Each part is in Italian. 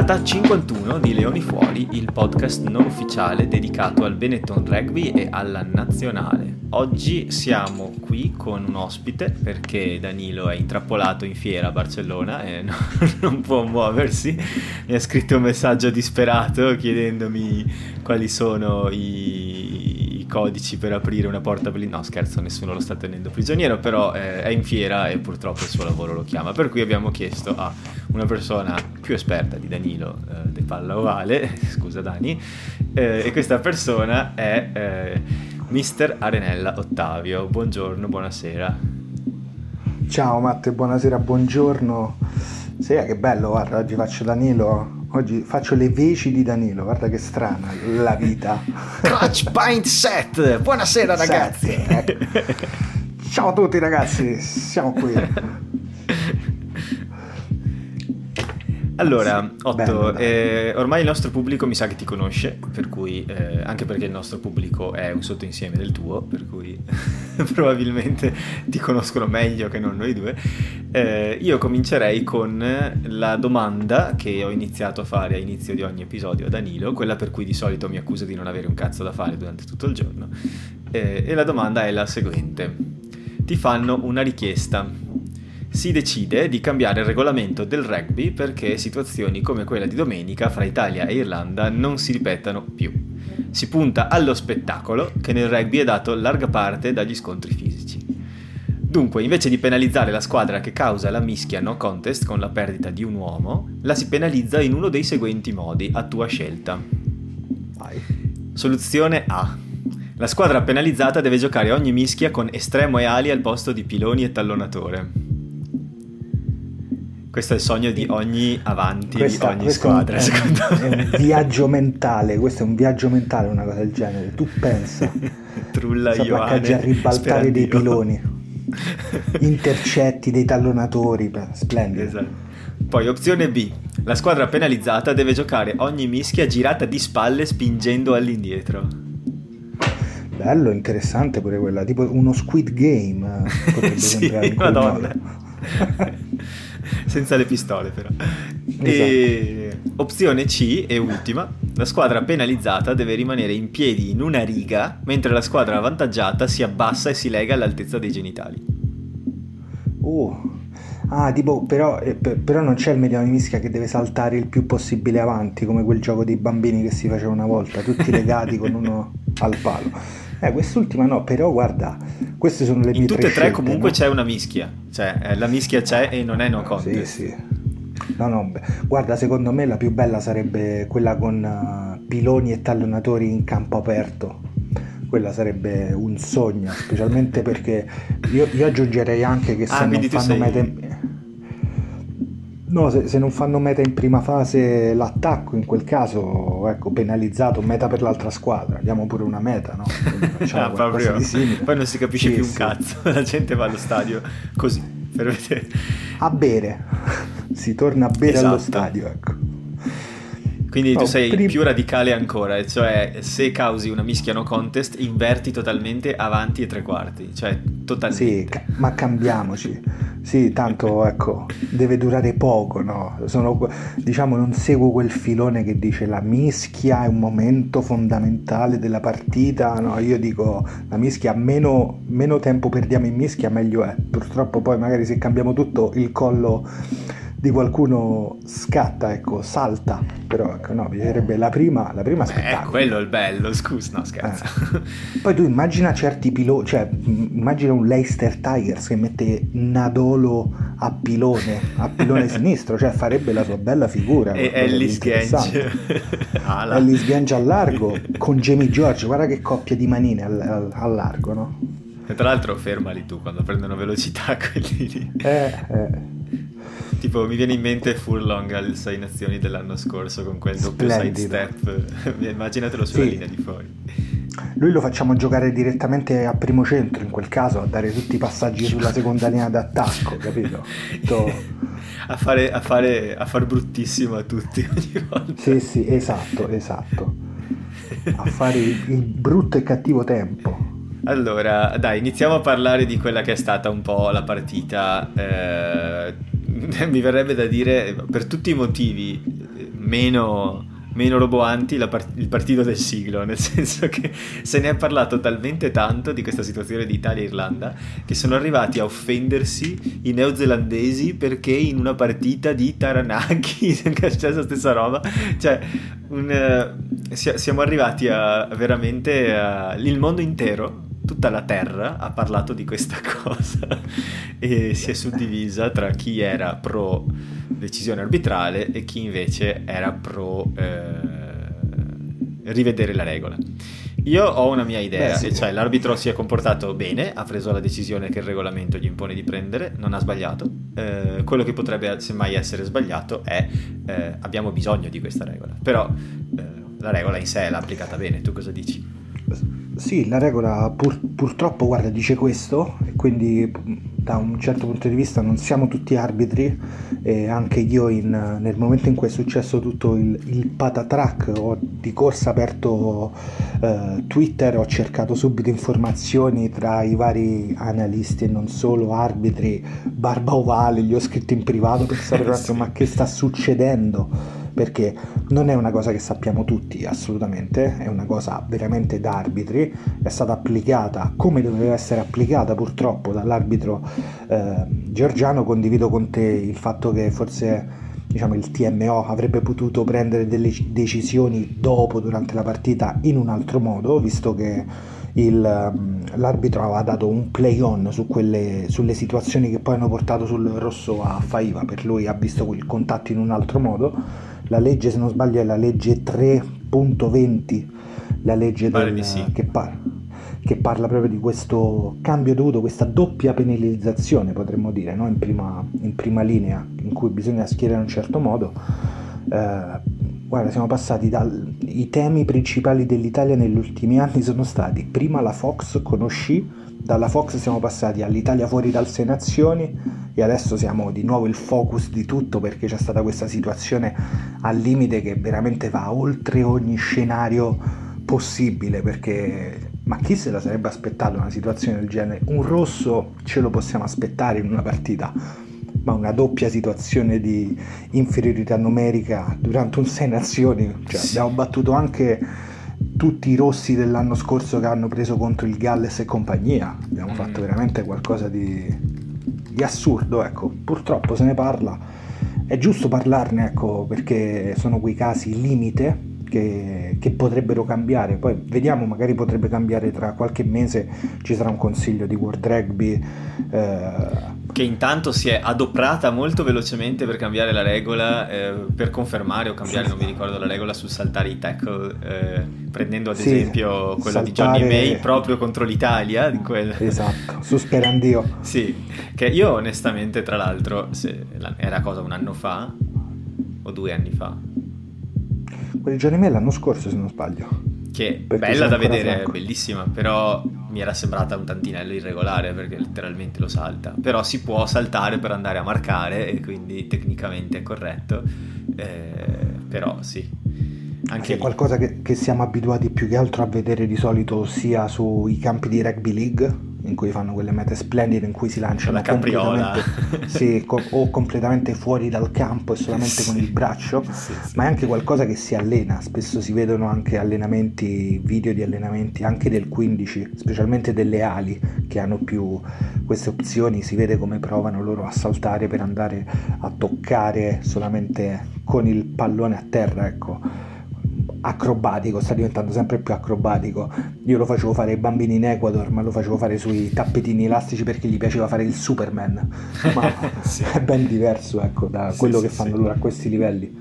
Puntata 51 di Leoni Fuori, il podcast non ufficiale dedicato al Benetton Rugby e alla nazionale. Oggi siamo qui con un ospite perché Danilo è intrappolato in fiera a Barcellona e no, non può muoversi. Mi ha scritto un messaggio disperato chiedendomi quali sono i, i codici per aprire una porta per No, scherzo, nessuno lo sta tenendo prigioniero, però eh, è in fiera e purtroppo il suo lavoro lo chiama. Per cui abbiamo chiesto a una persona più esperta di Danilo eh, De Palla Ovale, scusa Dani, eh, e questa persona è eh, Mister Arenella Ottavio. Buongiorno, buonasera. Ciao Matte, buonasera, buongiorno. Sì, che bello, guarda, oggi faccio Danilo Oggi faccio le veci di Danilo, guarda che strana la vita. Clutch Pint Set, buonasera ragazzi. Set, ecco. Ciao a tutti ragazzi, siamo qui. Allora, Otto, eh, ormai il nostro pubblico mi sa che ti conosce, per cui, eh, anche perché il nostro pubblico è un sottoinsieme del tuo, per cui probabilmente ti conoscono meglio che non noi due. Eh, io comincerei con la domanda che ho iniziato a fare a inizio di ogni episodio a Danilo, quella per cui di solito mi accusa di non avere un cazzo da fare durante tutto il giorno. Eh, e la domanda è la seguente. Ti fanno una richiesta si decide di cambiare il regolamento del rugby perché situazioni come quella di domenica fra Italia e Irlanda non si ripetano più. Si punta allo spettacolo che nel rugby è dato larga parte dagli scontri fisici. Dunque, invece di penalizzare la squadra che causa la mischia no contest con la perdita di un uomo, la si penalizza in uno dei seguenti modi, a tua scelta. Vai. Soluzione A. La squadra penalizzata deve giocare ogni mischia con estremo e ali al posto di piloni e tallonatore. Questo è il sogno di ogni avanti, questa, di ogni squadra, è, secondo me. È un viaggio mentale, questo è un viaggio mentale, una cosa del genere. Tu pensa. Trulla Ioane. a ribaltare dei piloni. Intercetti dei tallonatori, splendido. Esatto. Poi opzione B. La squadra penalizzata deve giocare ogni mischia girata di spalle spingendo all'indietro. Bello, interessante pure quella, tipo uno Squid Game. Eh, potrebbe sì, madonna. senza le pistole però. Esatto. E opzione C e ultima, la squadra penalizzata deve rimanere in piedi in una riga mentre la squadra avvantaggiata si abbassa e si lega all'altezza dei genitali. Oh. Ah, tipo, però, eh, però non c'è il mediano di mischia che deve saltare il più possibile avanti, come quel gioco dei bambini che si faceva una volta, tutti legati con uno al palo. Eh, quest'ultima no, però guarda, queste sono le In mie tutte e tre comunque no? c'è una mischia, cioè eh, la mischia c'è e non è no contest. Sì, sì. No, no, beh. guarda, secondo me la più bella sarebbe quella con uh, piloni e tallonatori in campo aperto. Quella sarebbe un sogno, specialmente perché io, io aggiungerei anche che se ah, non fanno sei... mete No, se, se, non fanno meta in prima fase l'attacco, in quel caso, ecco, penalizzato, meta per l'altra squadra, diamo pure una meta, no? ah, proprio. Poi non si capisce sì, più un cazzo, la gente va allo stadio così, per vedere. A bere, si torna a bere esatto. allo stadio, ecco. Quindi tu oh, sei prim- più radicale ancora, cioè se causi una mischia no contest, inverti totalmente avanti e tre quarti, cioè totalmente. Sì, ma cambiamoci. Sì, tanto ecco, deve durare poco, no? Sono, diciamo, non seguo quel filone che dice la mischia è un momento fondamentale della partita, no? Io dico la mischia, meno, meno tempo perdiamo in mischia, meglio è. Purtroppo poi magari se cambiamo tutto il collo di qualcuno scatta, ecco, salta, però ecco, no, piacerebbe la prima, la prima spettacolo. Eh, quello è il bello, scusa, no scherzo. Eh. Poi tu immagina certi piloti, cioè immagina un Leicester Tigers che mette Nadolo a pilone, a pilone sinistro, cioè farebbe la sua bella figura. E Ellis Gange. ah, Ellis Gange al largo con Jamie George, guarda che coppia di manine al, al, al largo, no? E tra l'altro fermali tu quando prendono velocità quelli lì. Eh, eh. Tipo, mi viene in mente Furlong al 6 Nazioni dell'anno scorso con quel doppio sidestep. Immaginatelo sulla sì. linea di fuori. Lui lo facciamo giocare direttamente a primo centro, in quel caso, a dare tutti i passaggi sulla seconda linea d'attacco, capito? To... a, fare, a, fare, a far bruttissimo a tutti ogni volta. Sì, sì, esatto, esatto. A fare il brutto e cattivo tempo. Allora, dai, iniziamo a parlare di quella che è stata un po' la partita. Eh, mi verrebbe da dire, per tutti i motivi meno meno roboanti part- il partito del siglo, nel senso che se ne è parlato talmente tanto di questa situazione di Italia e Irlanda che sono arrivati a offendersi i neozelandesi perché in una partita di Taranaki c'è la stessa roba, cioè un, uh, siamo arrivati a veramente a, il mondo intero tutta la terra ha parlato di questa cosa e si è suddivisa tra chi era pro decisione arbitrale e chi invece era pro eh, rivedere la regola. Io ho una mia idea, Beh, sì. cioè l'arbitro si è comportato bene, ha preso la decisione che il regolamento gli impone di prendere, non ha sbagliato. Eh, quello che potrebbe semmai essere sbagliato è eh, abbiamo bisogno di questa regola, però eh, la regola in sé l'ha applicata bene, tu cosa dici? Sì, la regola pur, purtroppo guarda, dice questo e quindi da un certo punto di vista non siamo tutti arbitri e anche io in, nel momento in cui è successo tutto il, il patatrack ho di corsa aperto eh, Twitter, ho cercato subito informazioni tra i vari analisti e non solo arbitri, barba ovale, gli ho scritto in privato per sapere sì. ma che sta succedendo perché non è una cosa che sappiamo tutti assolutamente, è una cosa veramente da arbitri, è stata applicata come doveva essere applicata purtroppo dall'arbitro eh, georgiano, condivido con te il fatto che forse diciamo, il TMO avrebbe potuto prendere delle decisioni dopo, durante la partita, in un altro modo, visto che il, l'arbitro aveva dato un play on su quelle, sulle situazioni che poi hanno portato sul rosso a Faiva, per lui ha visto il contatto in un altro modo la legge se non sbaglio è la legge 3.20, la legge del, sì. che, par- che, parla proprio di questo cambio dovuto, questa doppia penalizzazione potremmo dire, no? in, prima, in, prima, linea, in cui bisogna schierare in un certo modo. Eh, guarda, siamo passati dai temi principali dell'Italia negli ultimi anni sono stati prima la Fox conosci dalla Fox siamo passati all'Italia fuori dal Sei Nazioni e adesso siamo di nuovo il focus di tutto perché c'è stata questa situazione al limite che veramente va oltre ogni scenario possibile perché ma chi se la sarebbe aspettato una situazione del genere? Un rosso ce lo possiamo aspettare in una partita, ma una doppia situazione di inferiorità numerica durante un Sei Nazioni, cioè abbiamo battuto anche tutti i rossi dell'anno scorso che hanno preso contro il Galles e compagnia. Abbiamo mm. fatto veramente qualcosa di, di, assurdo, ecco. Purtroppo se ne parla. È giusto parlarne, ecco, perché sono quei casi limite che, che, potrebbero cambiare. Poi vediamo, magari potrebbe cambiare tra qualche mese, ci sarà un consiglio di World Rugby. Eh, che intanto si è adoprata molto velocemente per cambiare la regola, eh, per confermare o cambiare, non mi ricordo la regola, sul saltare i tackle, eh, prendendo ad sì, esempio quello saltare... di Johnny May proprio contro l'Italia. Quel... Esatto, su Sperandio. sì, che io onestamente, tra l'altro, era cosa un anno fa o due anni fa, Johnny May l'anno scorso se non sbaglio. Che perché bella da vedere, franco. bellissima, però mi era sembrata un tantinello irregolare perché letteralmente lo salta. Però si può saltare per andare a marcare e quindi tecnicamente è corretto. Eh, però sì. Anche è qualcosa che, che siamo abituati più che altro a vedere di solito sia sui campi di rugby league in cui fanno quelle mete splendide in cui si lanciano la capriola. sì, co- o completamente fuori dal campo e solamente sì. con il braccio. Sì, ma è anche qualcosa che si allena spesso si vedono anche allenamenti video di allenamenti anche del 15 specialmente delle ali che hanno più queste opzioni si vede come provano loro a saltare per andare a toccare solamente con il pallone a terra ecco acrobatico, sta diventando sempre più acrobatico. Io lo facevo fare ai bambini in Ecuador, ma lo facevo fare sui tappetini elastici perché gli piaceva fare il Superman. Ma sì. è ben diverso, ecco, da quello sì, che sì, fanno loro a questi livelli.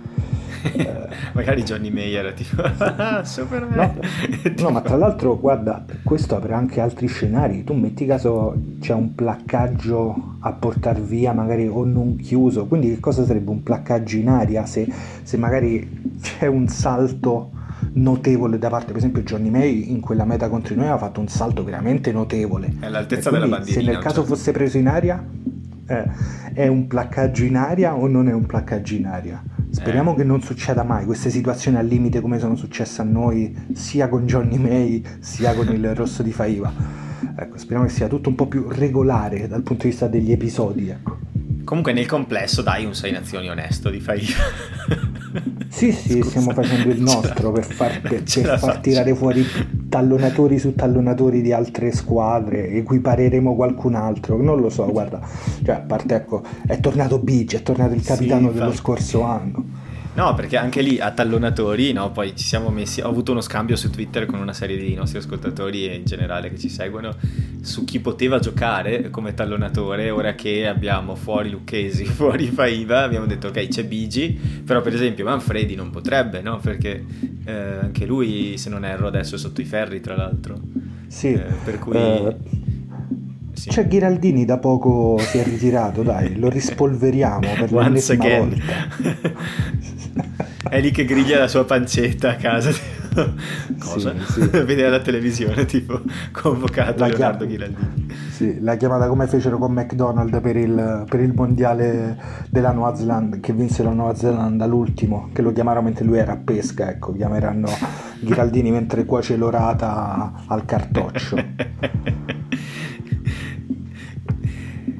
Magari Johnny Mayer tipo Superman. No, no, ma tra l'altro, guarda, questo apre anche altri scenari. Tu metti caso c'è un placcaggio a portar via, magari o non chiuso. Quindi, che cosa sarebbe un placcaggio in aria se, se magari c'è un salto notevole da parte, per esempio, Johnny May in quella meta contro noi aveva fatto un salto veramente notevole. È l'altezza della bandierina. Se nel caso certo. fosse preso in aria, eh, è un placcaggio in aria o non è un placcaggio in aria? Speriamo eh. che non succeda mai queste situazioni al limite come sono successe a noi, sia con Johnny May sia con il rosso di Faiva. Ecco, speriamo che sia tutto un po' più regolare dal punto di vista degli episodi. Ecco. Comunque nel complesso dai un 6 nazioni onesto di Faiva. Sì, sì, Scusa. stiamo facendo il nostro per far, per, per far tirare fuori tallonatori su tallonatori di altre squadre, equipareremo qualcun altro, non lo so, guarda, cioè, a parte ecco, è tornato Biggio, è tornato il capitano sì, dello scorso anno. No, perché anche lì a tallonatori, no, poi ci siamo messi, ho avuto uno scambio su Twitter con una serie di nostri ascoltatori e in generale che ci seguono su chi poteva giocare come tallonatore, ora che abbiamo fuori Lucchesi, fuori Faiva, abbiamo detto ok c'è Bigi, però per esempio Manfredi non potrebbe, no? Perché eh, anche lui, se non erro, adesso è sotto i ferri tra l'altro. Sì, eh, per cui... Eh... Sì. C'è Ghiraldini da poco si è ritirato, dai, lo rispolveriamo per l'ennesima volta. è lì che griglia la sua pancetta a casa. Cosa? Sì, sì. Vedere la televisione, tipo, convocato la Leonardo chiam- Ghiraldini. Sì, la chiamata come fecero con McDonald's per il, per il mondiale della Nuova Zelanda, che vinse la Nuova Zelanda l'ultimo, che lo chiamarono mentre lui era a pesca, ecco, chiameranno Ghiraldini mentre cuoce l'orata al cartoccio.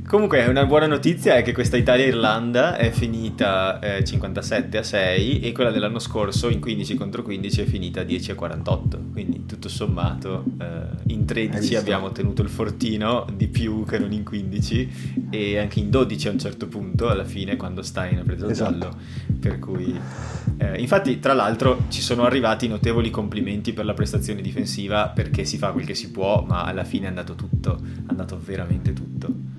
Comunque una buona notizia è che questa Italia-Irlanda è finita eh, 57 a 6 e quella dell'anno scorso in 15 contro 15 è finita 10 a 48, quindi tutto sommato eh, in 13 abbiamo tenuto il fortino di più che non in 15 e anche in 12 a un certo punto alla fine quando Stein ha preso il esatto. giallo, per cui... Eh, infatti tra l'altro ci sono arrivati notevoli complimenti per la prestazione difensiva perché si fa quel che si può ma alla fine è andato tutto, è andato veramente tutto.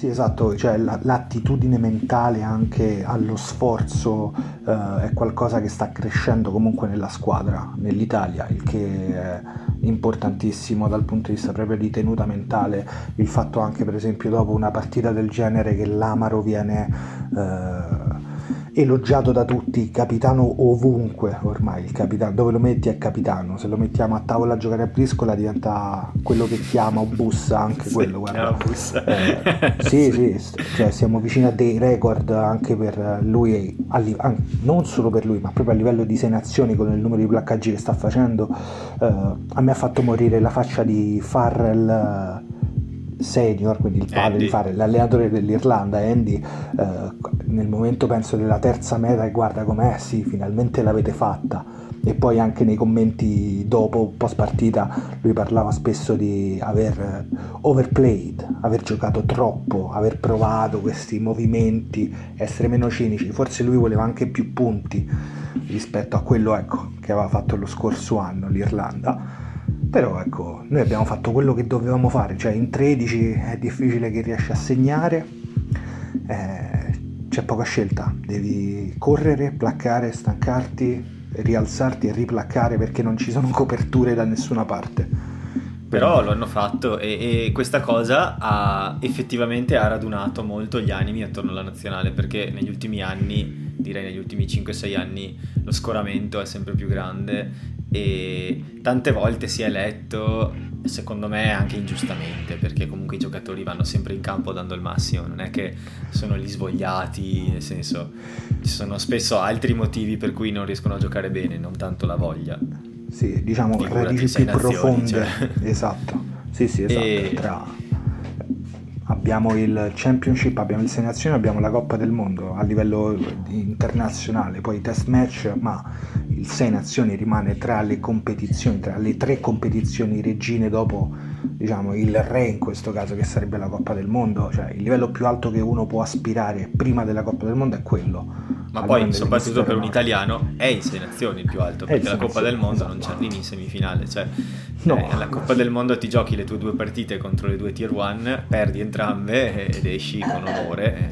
Sì, esatto, cioè l'attitudine mentale anche allo sforzo eh, è qualcosa che sta crescendo comunque nella squadra, nell'Italia, il che è importantissimo dal punto di vista proprio di tenuta mentale, il fatto anche per esempio dopo una partita del genere che l'Amaro viene... Eh, elogiato da tutti, capitano ovunque ormai, il capitano, dove lo metti è capitano, se lo mettiamo a tavola a giocare a briscola diventa quello che chiama o bussa anche quello, sì, guarda. Bussa. Eh, sì, sì, cioè siamo vicini a dei record anche per lui, non solo per lui, ma proprio a livello di sei nazioni con il numero di placcaggi che sta facendo, eh, a me ha fatto morire la faccia di Farrell senior, quindi il padre Andy. di fare l'allenatore dell'Irlanda, Andy, eh, nel momento penso della terza meta e guarda com'è, sì, finalmente l'avete fatta. E poi anche nei commenti dopo, post partita, lui parlava spesso di aver overplayed, aver giocato troppo, aver provato questi movimenti, essere meno cinici. Forse lui voleva anche più punti rispetto a quello ecco, che aveva fatto lo scorso anno l'Irlanda però ecco, noi abbiamo fatto quello che dovevamo fare, cioè in 13 è difficile che riesci a segnare, eh, c'è poca scelta, devi correre, placcare, stancarti, rialzarti e riplaccare perché non ci sono coperture da nessuna parte. Però lo hanno fatto e, e, questa cosa ha effettivamente ha radunato molto gli animi attorno alla nazionale perché negli ultimi anni, direi negli ultimi 5-6 anni, lo scoramento è sempre più grande e tante volte si è letto, secondo me anche ingiustamente, perché comunque i giocatori vanno sempre in campo dando il massimo, non è che sono gli svogliati, nel senso ci sono spesso altri motivi per cui non riescono a giocare bene, non tanto la voglia. Sì, diciamo Figurati radici più nazioni, profonde. Cioè. Esatto. Sì, sì, esatto. E... Tra abbiamo il Championship, abbiamo il Sei Nazioni, abbiamo la Coppa del Mondo a livello internazionale, poi test match, ma il Sei Nazioni rimane tra le competizioni, tra le tre competizioni regine dopo diciamo, il re in questo caso che sarebbe la Coppa del Mondo, cioè il livello più alto che uno può aspirare prima della Coppa del Mondo è quello. Ma poi soprattutto per un italiano è in sei nazioni il più alto, perché la Coppa del Mondo esatto. non ci arrivi in semifinale, cioè no. eh, la Coppa del Mondo ti giochi le tue due partite contro le due tier 1, perdi entrambe ed esci con onore.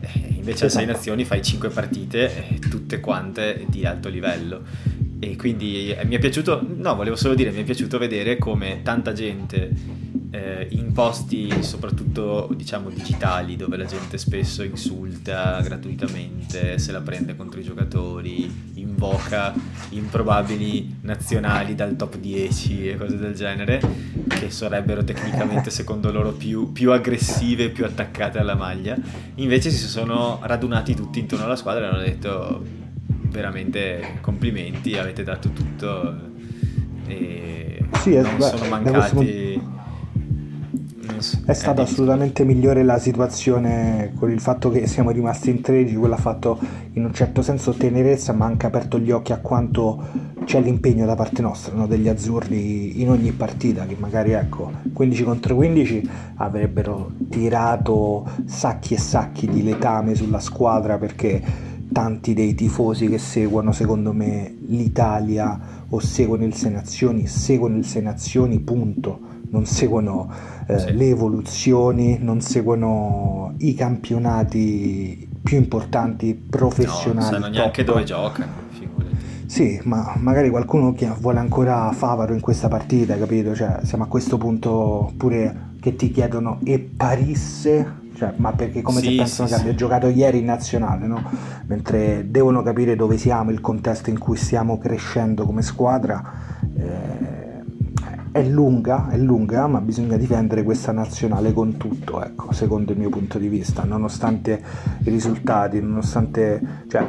Eh, invece a sei esatto. nazioni fai cinque partite, eh, tutte quante di alto livello e quindi eh, mi è piaciuto, no, volevo solo dire, mi è piaciuto vedere come tanta gente eh, in posti soprattutto diciamo digitali dove la gente spesso insulta gratuitamente, se la prende contro i giocatori, invoca improbabili nazionali dal top 10 e cose del genere che sarebbero tecnicamente secondo loro più, più aggressive, più attaccate alla maglia, invece si sono radunati tutti intorno alla squadra e hanno detto veramente complimenti, avete dato tutto e sì, non beh, sono mancati... Non è stata assolutamente migliore la situazione con il fatto che siamo rimasti in 13, quello ha fatto in un certo senso tenerezza, ma anche aperto gli occhi a quanto c'è l'impegno da parte nostra, no? degli azzurri in ogni partita, che magari ecco 15 contro 15 avrebbero tirato sacchi e sacchi di letame sulla squadra perché tanti dei tifosi che seguono secondo me l'Italia o seguono il Sei Nazioni, seguono il Sei Nazioni punto, non seguono eh, sì. le evoluzioni, non seguono i campionati più importanti professionali. No, non sanno neanche dove giocano. Sì, ma magari qualcuno che vuole ancora Favaro in questa partita, capito? Cioè, siamo a questo punto pure che ti chiedono e Parisse cioè, ma perché come sì, se pensano sì, che sì. abbia giocato ieri in nazionale, no? mentre devono capire dove siamo, il contesto in cui stiamo crescendo come squadra. Eh, è lunga, è lunga, ma bisogna difendere questa nazionale con tutto, ecco, secondo il mio punto di vista, nonostante i risultati, nonostante... Cioè,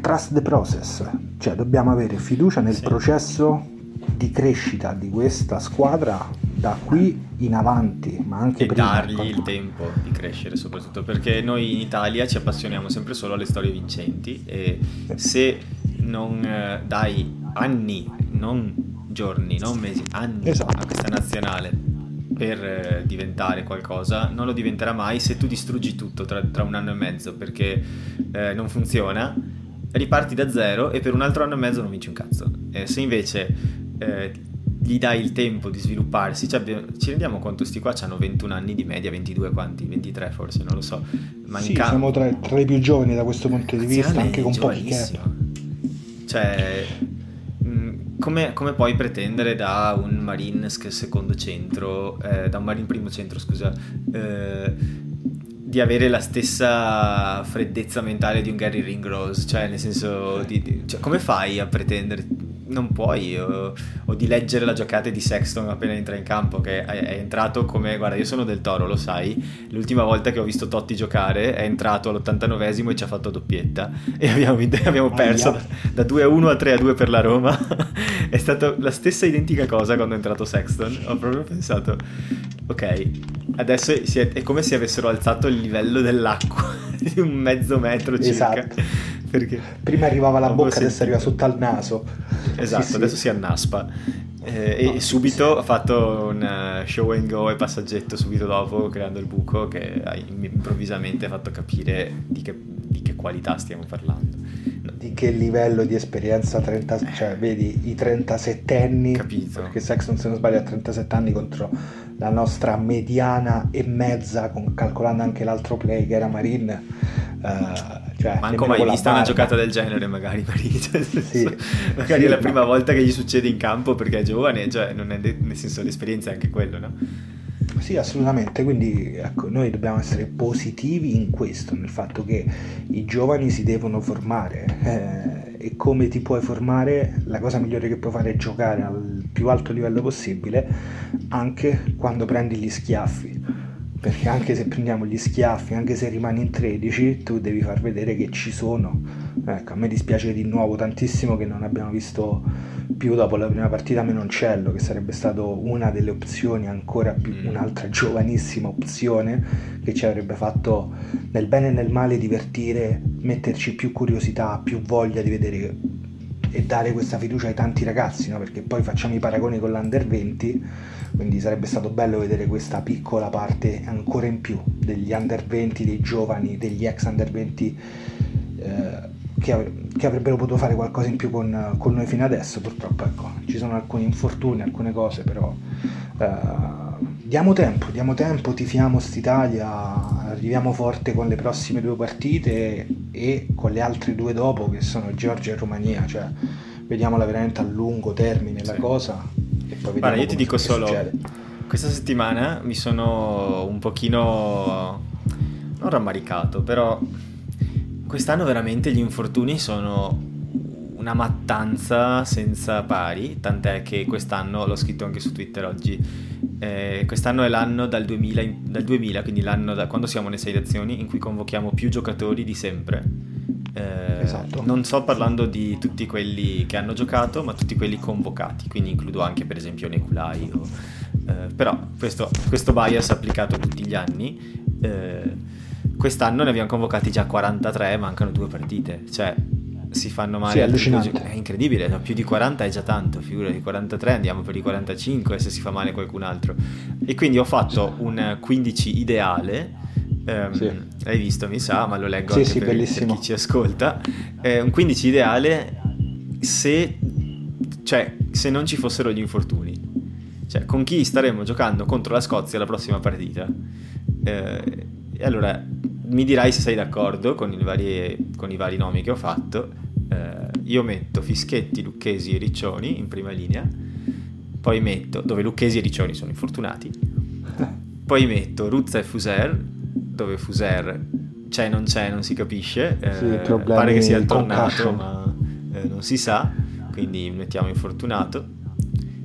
trust the process, cioè dobbiamo avere fiducia nel processo di crescita di questa squadra da qui in avanti, ma anche e prima. dargli il tempo di crescere, soprattutto perché noi in Italia ci appassioniamo sempre solo alle storie vincenti e se non eh, dai anni, non giorni, non mesi, anni esatto. a questa nazionale per eh, diventare qualcosa, non lo diventerà mai se tu distruggi tutto tra, tra un anno e mezzo perché eh, non funziona, riparti da zero e per un altro anno e mezzo non vinci un cazzo. Eh, se invece eh, gli dai il tempo di svilupparsi. Cioè, ci rendiamo conto, sti qua hanno 21 anni di media, 22 quanti? 23 forse, non lo so. Ma sì, siamo tra, tra, i più giovani da questo punto di vista, anche con pochi cap. Cioè, come, come, puoi pretendere da un Marines secondo centro, eh, da un Marine primo centro, scusa, eh, di avere la stessa freddezza mentale di un Gary Ringrose? Cioè, nel senso, di, di, cioè, come fai a pretendere non puoi, o, o, di leggere la giocata di Sexton appena entra in campo, che è, è, entrato come, guarda io sono del Toro, lo sai, l'ultima volta che ho visto Totti giocare è entrato all'89esimo e ci ha fatto doppietta. E abbiamo, abbiamo perso da, da 2-1 a 3-2 per la Roma, è stata la stessa identica cosa quando è entrato Sexton, ho proprio pensato, ok, adesso è, è come se avessero alzato il livello dell'acqua di un mezzo metro circa. Esatto perché Prima arrivava la bocca, adesso arriva sotto al naso. Esatto, sì, adesso sì. si annaspa. Eh, no, e subito sì. ha fatto un uh, show and go e passaggetto subito dopo, creando il buco che ha improvvisamente fatto capire di che, di che qualità stiamo parlando. Di che livello di esperienza 30, cioè vedi i 37 anni, Capito. perché Sexton se non sbaglio ha 37 anni contro la nostra mediana e mezza, con, calcolando anche l'altro play che era Marin. Uh, cioè, Manco mai vista una giocata del genere, magari. Sì, magari sì, è la prima volta che gli succede in campo perché è giovane, cioè non è de- nel senso l'esperienza è anche quello, no? Sì, assolutamente, quindi ecco, noi dobbiamo essere positivi in questo, nel fatto che i giovani si devono formare. Eh, e come ti puoi formare, la cosa migliore che puoi fare è giocare al più alto livello possibile anche quando prendi gli schiaffi perché anche se prendiamo gli schiaffi, anche se rimani in 13, tu devi far vedere che ci sono. Ecco, a me dispiace di nuovo tantissimo che non abbiamo visto più dopo la prima partita Menoncello, che sarebbe stato una delle opzioni, ancora più mm. un'altra giovanissima opzione che ci avrebbe fatto nel bene e nel male divertire, metterci più curiosità, più voglia di vedere e dare questa fiducia ai tanti ragazzi, no? perché poi facciamo i paragoni con l'Under 20 quindi sarebbe stato bello vedere questa piccola parte ancora in più degli under 20, dei giovani, degli ex under 20 eh, che, che, avrebbero potuto fare qualcosa in più con, con, noi fino adesso, purtroppo ecco, ci sono alcuni infortuni, alcune cose, però eh, diamo tempo, diamo tempo, tifiamo st'Italia, arriviamo forte con le prossime due partite e con le altre due dopo che sono Georgia e Romania, cioè vediamola veramente a lungo termine sì. la cosa Guarda, io ti dico solo, succede. questa settimana mi sono un pochino, non rammaricato, però quest'anno veramente gli infortuni sono una mattanza senza pari, tant'è che quest'anno, l'ho scritto anche su Twitter oggi, eh, quest'anno è l'anno dal 2000, dal 2000, quindi l'anno da quando siamo nelle sei lezioni, in cui convochiamo più giocatori di sempre eh, esatto. Non sto parlando di tutti quelli che hanno giocato, ma tutti quelli convocati, quindi includo anche per esempio Nekulai o Eh, però questo, questo, bias applicato tutti gli anni. Eh, quest'anno ne abbiamo convocati già 43, mancano due partite. Cioè, si fanno male. Sì, è allucinante. È incredibile, no? più di 40 è già tanto, figura di 43 andiamo per i 45 se si fa male qualcun altro. E quindi ho fatto un 15 ideale. Um, sì. L'hai visto, mi sa, ma lo leggo sì, anche sì, per, per, chi ci ascolta. Eh, un 15 ideale se, cioè, se non ci fossero gli infortuni. Cioè, con chi staremmo giocando contro la Scozia la prossima partita? Eh, e allora mi dirai se sei d'accordo con, vari, con i vari nomi che ho fatto. Eh, io metto Fischetti, Lucchesi e Riccioni in prima linea, poi metto, dove Lucchesi e Riccioni sono infortunati, poi metto Ruzza e Fuser, dove Fuser c'è, non c'è, non si capisce, eh, sì, pare che sia il tornato, ma eh, non si sa, quindi mettiamo infortunato.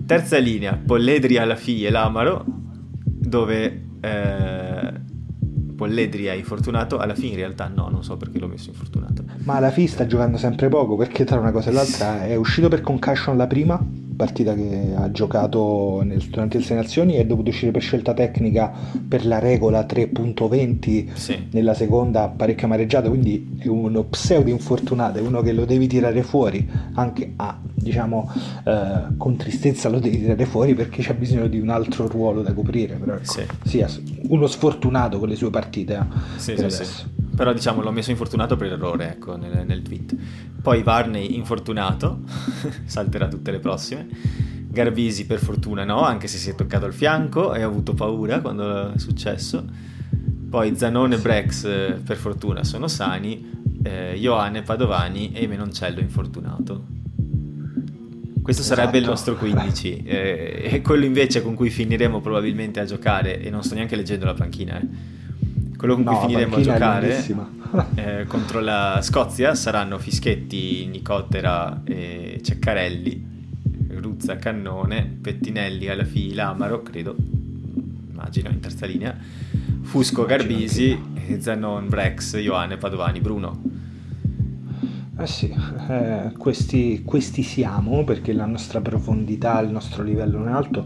Terza linea, Polledri alla figlia e Lamaro, dove eh, Polledri è infortunato, alla fine in realtà no, non so perché l'ho messo infortunato. Ma alla fine sta giocando sempre poco perché tra una cosa e l'altra è uscito per concussion la prima partita che ha giocato durante le Nazioni è dovuto uscire per scelta tecnica per la regola 3.20 sì. nella seconda parecchia mareggiata quindi è uno pseudo infortunato è uno che lo devi tirare fuori anche a diciamo eh, con tristezza lo devi tirare fuori perché c'è bisogno di un altro ruolo da coprire però ecco, sì. sia uno sfortunato con le sue partite eh, sì, per sì, però diciamo l'ho messo infortunato per errore ecco, nel, nel tweet poi Varney infortunato, salterà tutte le prossime. Garbisi per fortuna no, anche se si è toccato al fianco e ha avuto paura quando è successo. Poi Zanone e Brex eh, per fortuna sono sani, eh, Ioane, Padovani e Menoncello infortunato. Questo esatto. sarebbe il nostro 15 eh, e quello invece con cui finiremo probabilmente a giocare e non sto neanche leggendo la panchina. Eh. Quello con no, cui finiremo a giocare eh, contro la Scozia saranno Fischetti, Nicotera e Ceccarelli, Ruzza, Cannone, Pettinelli, alla fine Lamaro, credo, immagino in terza linea, Fusco, Garbisi, Zanon, Brex, Ioane, Padovani, Bruno. Eh sì, eh, questi, questi, siamo perché la nostra profondità, il nostro livello non è alto.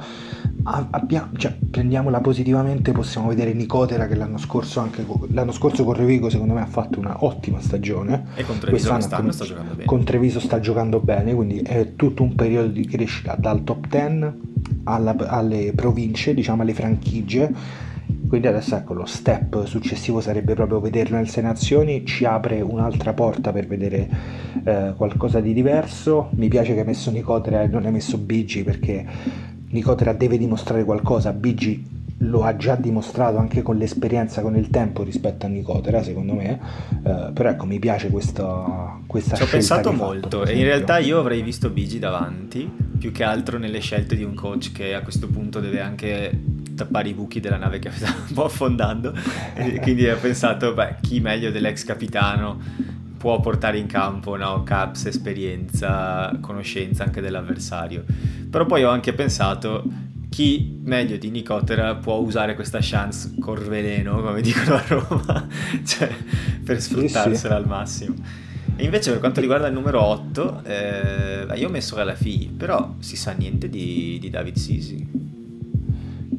Abbiamo, cioè, prendiamola positivamente, possiamo vedere Nicotera che l'anno scorso, anche, l'anno scorso con Revigo secondo me ha fatto una ottima stagione. E con Treviso quest'anno sta giocando bene. Con Treviso sta giocando bene, quindi è tutto un periodo di crescita dal top 10 alla, alle province, diciamo alle franchigie quindi adesso ecco lo step successivo sarebbe proprio vederlo nelle sei nazioni, ci apre un'altra porta per vedere eh, qualcosa di diverso. Mi piace che hai messo Nicotera e non hai messo Bigi perché Nicotera deve dimostrare qualcosa, Bigi lo ha già dimostrato anche con l'esperienza, con il tempo rispetto a Nicotera, secondo me. Eh, però ecco, mi piace questa, questa Ci ho pensato molto fatto, e in realtà io avrei visto Bigi davanti, più che altro nelle scelte di un coach che a questo punto deve anche tappare i buchi della nave che stava un po' affondando. e quindi ho pensato, beh, chi meglio dell'ex capitano può portare in campo no? caps, esperienza, conoscenza anche dell'avversario. Però poi ho anche pensato chi meglio di Nicotera può usare questa chance col veleno, come dicono a Roma, cioè per sfruttarsela al massimo. E invece per quanto riguarda il numero 8, eh, io ho messo Galafi, però si sa niente di, di David Sisi.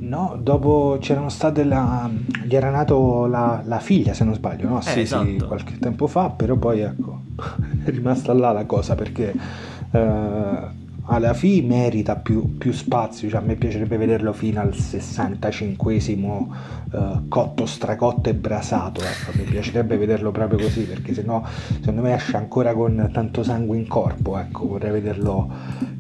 No, dopo c'erano state la... gli era nato la, la figlia se non sbaglio, no? Eh, sì, esatto. sì, qualche tempo fa, però poi ecco, è rimasta là la cosa perché eh, alla fine merita più, più spazio, cioè a me piacerebbe vederlo fino al 65esimo eh, cotto, stracotto e brasato, ecco, mi piacerebbe vederlo proprio così perché sennò secondo me esce ancora con tanto sangue in corpo, ecco, vorrei vederlo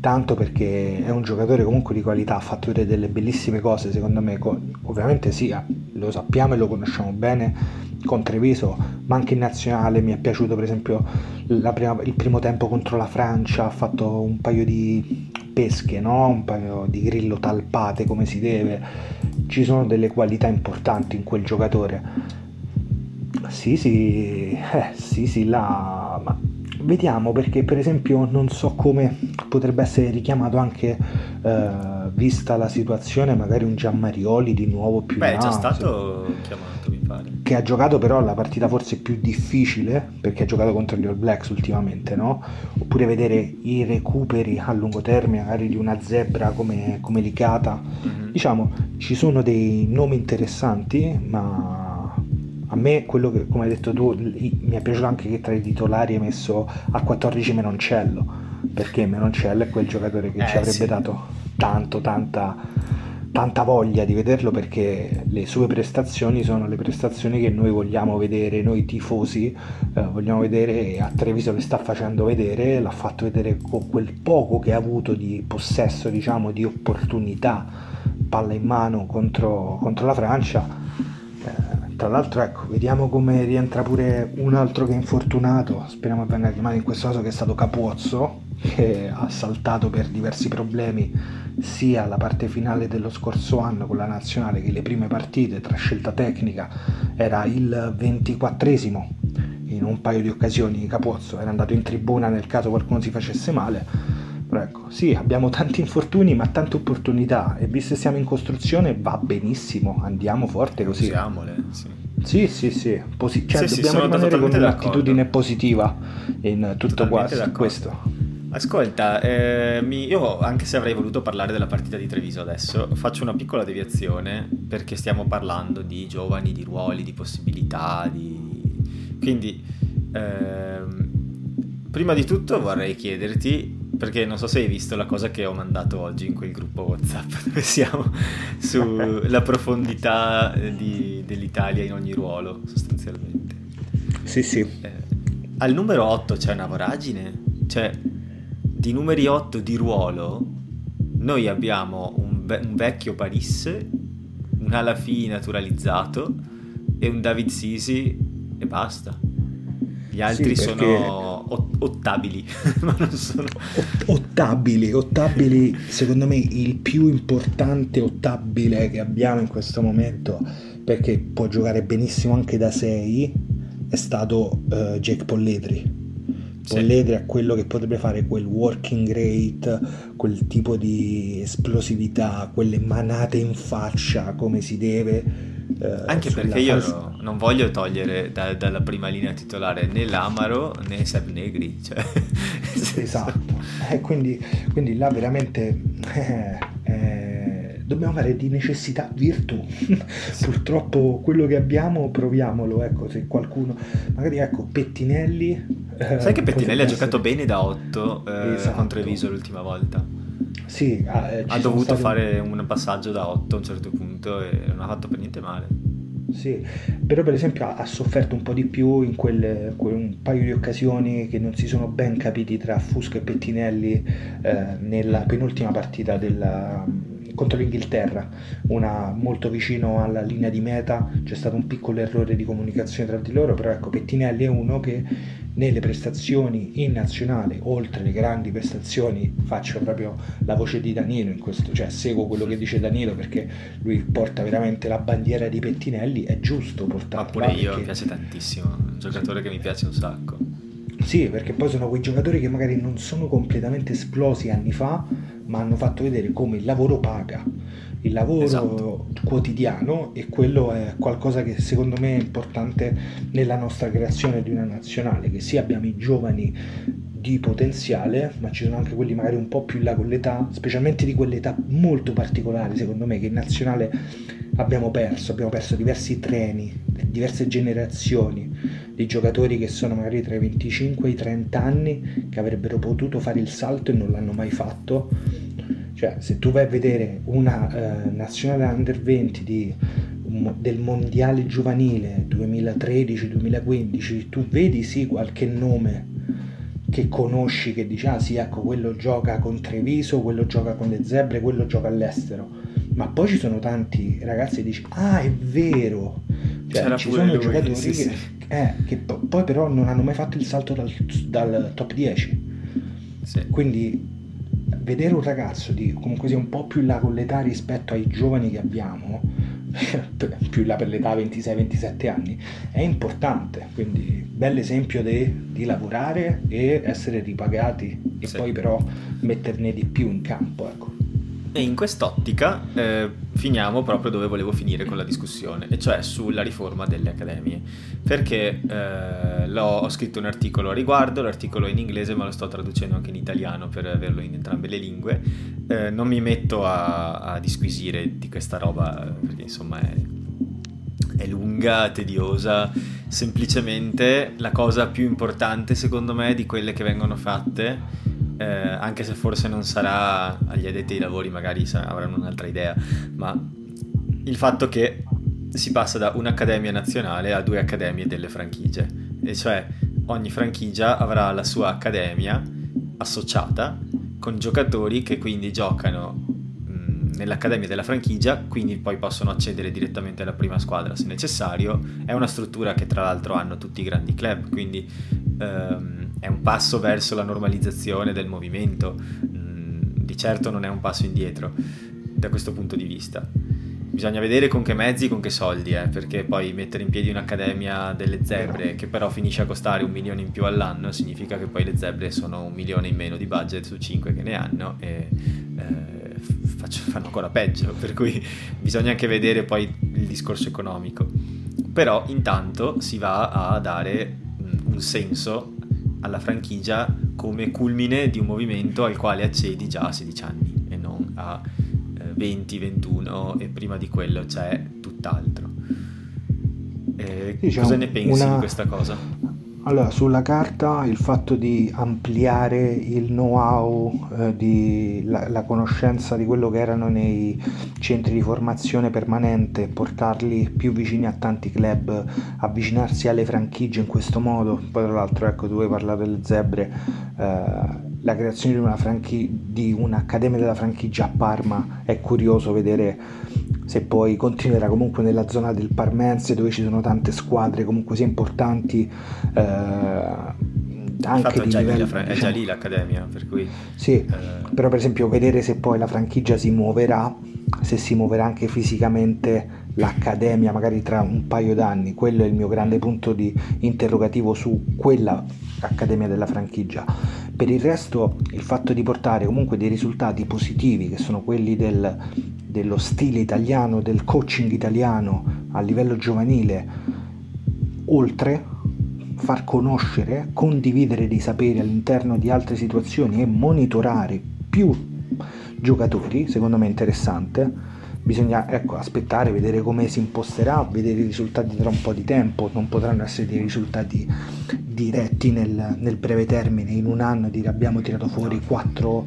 tanto perché è un giocatore comunque di qualità, ha fatto delle bellissime cose secondo me, ovviamente sì, lo sappiamo e lo conosciamo bene con Treviso, ma anche in nazionale mi è piaciuto per esempio prima, il primo tempo contro la Francia, ha fatto un paio di pesche, no? un paio di grillo talpate come si deve, ci sono delle qualità importanti in quel giocatore. Sì, sì, eh, sì, sì, là, ma vediamo perché per esempio non so come potrebbe essere richiamato anche eh, vista la situazione magari un Giammarioli di nuovo più Beh, è già stato chiamato mi pare che ha giocato però la partita forse più difficile, perché ha giocato contro gli All Blacks ultimamente, no? Oppure vedere i recuperi a lungo termine, magari di una zebra come, come Licata. Mm-hmm. Diciamo, ci sono dei nomi interessanti, ma a me quello che, come hai detto tu, mi è piaciuto anche che tra i titolari hai messo a 14 Menoncello, perché Menoncello è quel giocatore che eh, ci avrebbe sì. dato tanto, tanta tanta voglia di vederlo perché le sue prestazioni sono le prestazioni che noi vogliamo vedere, noi tifosi eh, vogliamo vedere a Treviso le sta facendo vedere, l'ha fatto vedere con quel poco che ha avuto di possesso, diciamo, di opportunità, palla in mano contro, contro la Francia. Eh, tra l'altro ecco, vediamo come rientra pure un altro che è infortunato, speriamo venga chiamato in questo caso che è stato Capuozzo, che ha saltato per diversi problemi sia la parte finale dello scorso anno con la nazionale che le prime partite tra scelta tecnica era il 24esimo in un paio di occasioni Capozzo era andato in tribuna nel caso qualcuno si facesse male. Però ecco sì abbiamo tanti infortuni ma tante opportunità. E visto che siamo in costruzione va benissimo. Andiamo forte così. Usiamole sì. Sì, sì, sì, Posi- cioè, sì dobbiamo sì, rimanere con un'attitudine positiva in tutto qua, questo. Ascolta, eh, mi, io anche se avrei voluto parlare della partita di Treviso adesso, faccio una piccola deviazione perché stiamo parlando di giovani, di ruoli, di possibilità, di... quindi ehm, prima di tutto vorrei chiederti, perché non so se hai visto la cosa che ho mandato oggi in quel gruppo WhatsApp dove siamo, sulla profondità di, dell'Italia in ogni ruolo sostanzialmente. Sì, sì. Eh, al numero 8 c'è una voragine, cioè di numeri 8 di ruolo noi abbiamo un, ve- un vecchio Paris, un Alafi naturalizzato e un David Sisi e basta. Gli altri sì, perché... sono ot- ottabili, ma non sono... ottabili, ottabili, secondo me il più importante ottabile che abbiamo in questo momento, perché può giocare benissimo anche da 6, è stato uh, Jake Polledri Sì. a quello che potrebbe fare quel working rate, quel tipo di esplosività, quelle manate in faccia come si deve. Eh, Anche perché io fase... non voglio togliere da, dalla prima linea titolare né l'Amaro né Seb Negri. Cioè... esatto, eh, quindi, quindi, là veramente... Eh, eh dobbiamo fare di necessità virtù. Purtroppo quello che abbiamo proviamolo, ecco, se qualcuno magari ecco Pettinelli eh, Sai che Pettinelli ha giocato bene da 8 eh, esatto. contro Eviso l'ultima volta? Sì, ah, eh, ha dovuto stati... fare un passaggio da 8 a un certo punto e non ha fatto per niente male. Sì, però per esempio ha, sofferto un po' di più in quelle, quel, un paio di occasioni che non si sono ben capiti tra Fusco e Pettinelli eh, nella penultima partita della, contro l'Inghilterra, una molto vicino alla linea di meta, c'è stato un piccolo errore di comunicazione tra di loro, però ecco Pettinelli è uno che nelle prestazioni in nazionale, oltre le grandi prestazioni, faccio proprio la voce di Danilo in questo, cioè seguo quello che dice Danilo perché lui porta veramente la bandiera di Pettinelli, è giusto portarla. Pure io, perché... mi piace tantissimo, un giocatore che mi piace un sacco. Sì, perché poi sono quei giocatori che magari non sono completamente esplosi anni fa, ma hanno fatto vedere come il lavoro paga, il lavoro esatto. quotidiano e quello è qualcosa che secondo me è importante nella nostra creazione di una nazionale, che sì abbiamo i giovani di potenziale, ma ci sono anche quelli magari un po' più in là con l'età, specialmente di quell'età molto particolare secondo me che in nazionale abbiamo perso, abbiamo perso diversi treni, diverse generazioni di giocatori che sono magari tra i 25 e i 30 anni che avrebbero potuto fare il salto e non l'hanno mai fatto. Cioè, se tu vai a vedere una eh, nazionale under 20 di, um, del mondiale giovanile 2013-2015, tu vedi sì qualche nome che conosci, che dici, ah sì, ecco, quello gioca con Treviso, quello gioca con le zebre, quello gioca all'estero. Ma poi ci sono tanti ragazzi che dici, ah è vero, cioè, ci sono lui, giocatori sì, che, sì. Eh, che, poi però non hanno mai fatto il salto dal, dal top 10. Sì. Quindi vedere un ragazzo di comunque sia un po' più in là con l'età rispetto ai giovani che abbiamo, più in là per l'età 26-27 anni, è importante. Quindi bell'esempio di lavorare e essere ripagati e poi però metterne di più in campo. Ecco. E in quest'ottica eh, finiamo proprio dove volevo finire con la discussione, e cioè sulla riforma delle accademie. Perché eh, ho scritto un articolo a riguardo, l'articolo è in inglese ma lo sto traducendo anche in italiano per averlo in entrambe le lingue. Eh, non mi metto a, a, disquisire di questa roba perché insomma è, è lunga, tediosa. Semplicemente la cosa più importante secondo me di quelle che vengono fatte eh, anche se forse non sarà agli addetti ai lavori, magari avranno un'altra idea, ma il fatto che si passa da un'accademia nazionale a due accademie delle franchigie, e cioè ogni franchigia avrà la sua accademia associata con giocatori che quindi giocano nell'accademia della franchigia, quindi poi possono accedere direttamente alla prima squadra se necessario. È una struttura che tra l'altro hanno tutti i grandi club, quindi ehm, è un passo verso la normalizzazione del movimento, mm, di certo non è un passo indietro da questo punto di vista. Bisogna vedere con che mezzi, con che soldi, eh, perché poi mettere in piedi un'accademia delle zebre che però finisce a costare un milione in più all'anno significa che poi le zebre sono un milione in meno di budget su cinque che ne hanno e eh, fanno ancora peggio, per cui bisogna anche vedere poi il discorso economico. Però intanto si va a dare mm, un senso alla franchigia come culmine di un movimento al quale accedi già a 16 anni e non a 20, eh, 21 e prima di quello c'è tutt'altro. Eh, diciamo, cosa ne pensi una... di questa cosa? Allora, sulla carta il fatto di ampliare il know-how, eh, la, la, conoscenza di quello che erano nei centri di formazione permanente, portarli più vicini a tanti club, avvicinarsi alle franchigie in questo modo. Poi tra l'altro, ecco, tu hai parlato delle zebre, eh, la creazione di, una franchi- di un'accademia della franchigia a Parma. È curioso vedere se poi continuerà comunque nella zona del Parmense dove ci sono tante squadre comunque sia importanti eh, anche di livello, lì, è già lì l'accademia per cui sì eh... però per esempio vedere se poi la franchigia si muoverà se si muoverà anche fisicamente l'accademia magari tra un paio d'anni. Quello è il mio grande punto di interrogativo su quella accademia della franchigia per il resto il fatto di portare comunque dei risultati positivi che sono quelli del dello stile italiano, del coaching italiano a livello giovanile, oltre far conoscere, condividere dei saperi all'interno di altre situazioni e monitorare più giocatori, secondo me è interessante. Bisogna ecco, aspettare, vedere come si imposterà, vedere i risultati tra un po' di tempo, non potranno essere dei risultati diretti nel, nel breve termine, in un anno dire abbiamo tirato fuori quattro,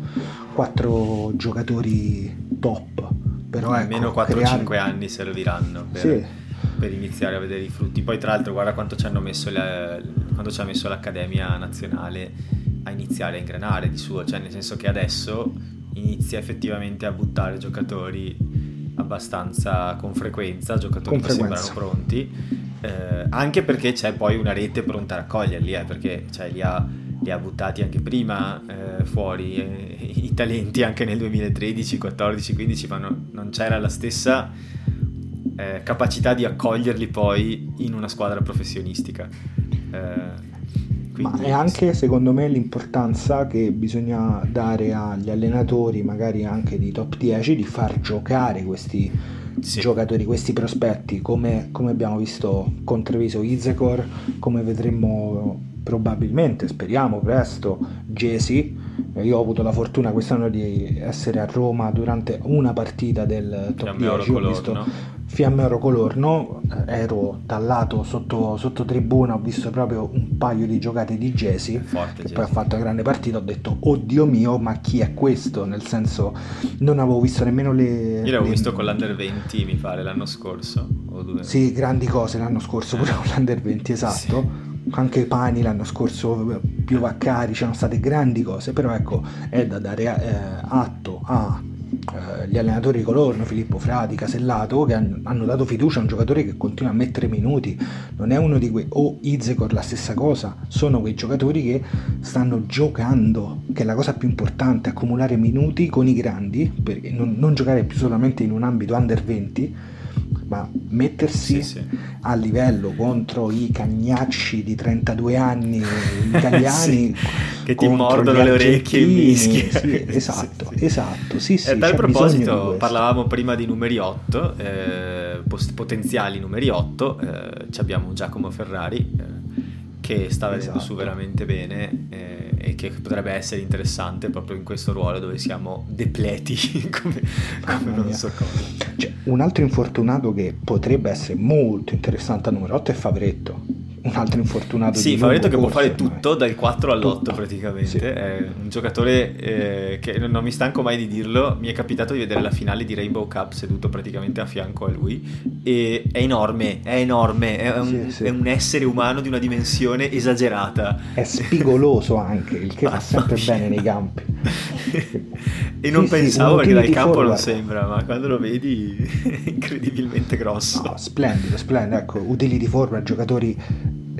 quattro giocatori top. Però almeno ecco, 4-5 creare... anni serviranno per, sì. per, iniziare a vedere i frutti. Poi tra l'altro guarda quanto ci hanno messo le, quanto ci ha messo l'Accademia Nazionale a iniziare a ingranare di suo, cioè nel senso che adesso inizia effettivamente a buttare giocatori abbastanza con frequenza, giocatori con che frequenza. sembrano pronti, eh, anche perché c'è poi una rete pronta a raccoglierli, eh, perché cioè, li ha li ha buttati anche prima eh, fuori eh, i talenti anche nel 2013, 14, 15, ma no, non c'era la stessa eh, capacità di accoglierli poi in una squadra professionistica. Eh, quindi... Ma è anche secondo me l'importanza che bisogna dare agli allenatori, magari anche di top 10, di far giocare questi sì. giocatori, questi prospetti, come, come abbiamo visto con Treviso Izekor, come vedremo probabilmente, speriamo presto, Jesi. Io ho avuto la fortuna quest'anno di essere a Roma durante una partita del top Fiamme 10, ho visto no? Fiamme Oro Colorno, ero dal lato sotto, sotto, tribuna, ho visto proprio un paio di giocate di Jesi, Forte, che Jesi. poi ha fatto una grande partita, ho detto oddio mio, ma chi è questo? Nel senso non avevo visto nemmeno le... Io l'avevo le... visto con l'Under 20 mi pare l'anno scorso. Sì, grandi cose l'anno scorso pure con l'Under 20, esatto. Sì anche Pani l'anno scorso più Vaccari, c'erano state grandi cose, però ecco è da dare eh, atto agli eh, allenatori di Colorno, Filippo Frati, Casellato, che hanno, hanno, dato fiducia a un giocatore che continua a mettere minuti, non è uno di quei, o Izekor la stessa cosa, sono quei giocatori che stanno giocando, che è la cosa più importante, accumulare minuti con i grandi, perché non, non giocare più solamente in un ambito under 20, ma mettersi sì, sì. a livello contro i cagnacci di 32 anni italiani sì, che ti mordono le orecchie e mischia. Esatto, esatto. Sì, sì, a tal proposito, parlavamo prima di numeri 8, eh, potenziali numeri 8, eh, abbiamo Giacomo Ferrari eh, che sta vedendo esatto. su veramente bene eh, e che potrebbe essere interessante proprio in questo ruolo dove siamo depleti come, come non so cosa. Cioè, un altro infortunato che potrebbe essere molto interessante a numero 8 è Favretto un altro infortunato sì, Favoretto che può fare tutto dal 4 all'8 praticamente sì. è un giocatore eh, che non mi stanco mai di dirlo mi è capitato di vedere la finale di Rainbow Cup seduto praticamente a fianco a lui e è enorme è enorme è un, sì, sì. È un essere umano di una dimensione esagerata è spigoloso anche il che fa sempre bene nei campi e non pensavo perché dal campo forward. non sembra ma quando lo vedi è incredibilmente grosso no, splendido splendido ecco utili di forward giocatori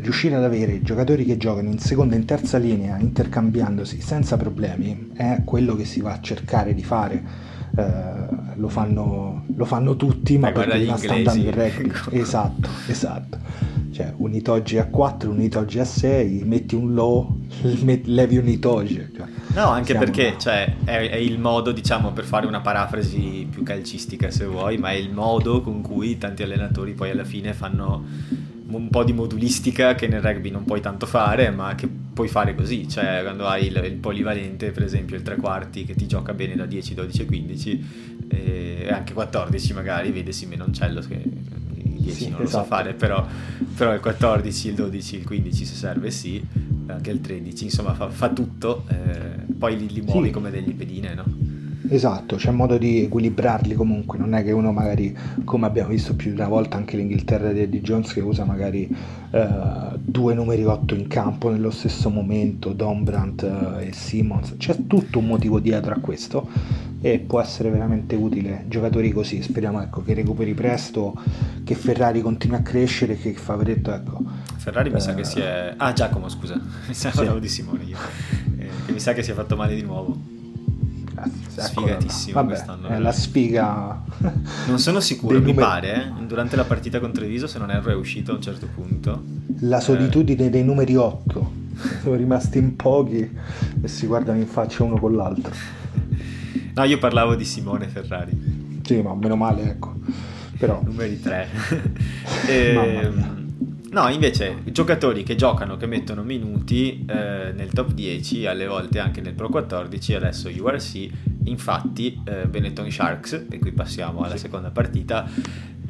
riuscire ad avere giocatori che giocano in seconda e in terza linea intercambiandosi senza problemi è quello che si va a cercare di fare. Uh, lo, fanno, lo, fanno, tutti, ma Beh, perché sta andando il rugby. esatto, esatto. Cioè, un Itogi a 4, un Itogi a 6, metti un low, levi un Itogi. Cioè, no, anche perché cioè, è, è, il modo, diciamo, per fare una parafrasi più calcistica se vuoi, ma è il modo con cui tanti allenatori poi alla fine fanno un po' di modulistica che nel rugby non puoi tanto fare, ma che puoi fare così, cioè quando hai il, il polivalente, per esempio il tre quarti che ti gioca bene da 10, 12, 15 e anche 14 magari, vede Simenoncello che il 10 sì, non lo esatto. sa fare, però, però, il 14, il 12, il 15 se serve sì, anche il 13, insomma fa, fa tutto, eh, poi li, li muovi sì. come degli pedine, no? Esatto, c'è modo di equilibrarli comunque, non è che uno magari, come abbiamo visto più di una volta anche l'Inghilterra di Eddie Jones che usa magari eh, due numeri 8 in campo nello stesso momento, Dombrandt eh, e Simmons, c'è tutto un motivo dietro a questo e può essere veramente utile giocatori così, speriamo ecco, che recuperi presto, che Ferrari continui a crescere, che Favoretto ecco. Ferrari eh, mi sa che si è... Ah Giacomo scusa, mi sa sì. di Simone io, eh, che mi sa che si è fatto male di nuovo. Sfigatissimo Vabbè, quest'anno. È la sfiga. Non sono sicuro, mi numeri... pare. Eh? Durante la partita con Treviso, se non erro, è uscito a un certo punto. La solitudine eh... dei numeri 8. Sono rimasti in pochi e si guardano in faccia uno con l'altro. No, io parlavo di Simone Ferrari. Sì, ma meno male, ecco. Però... Numeri 3. e... No, invece giocatori che giocano, che mettono minuti eh, nel top 10, alle volte anche nel Pro 14, adesso URC, infatti eh, Benetton Sharks, e qui passiamo alla seconda partita,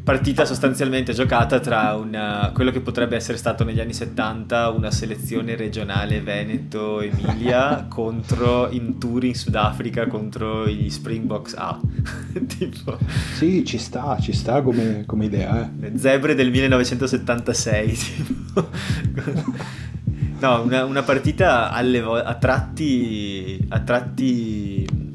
partita sostanzialmente giocata tra una, quello che potrebbe essere stato negli anni 70 una selezione regionale Veneto-Emilia contro in tour in Sudafrica contro gli Springboks A. tipo... Sì, ci sta, ci sta come, come idea. Eh. Zebre del 1976. Tipo. no, una, una partita alle, a tratti... A tratti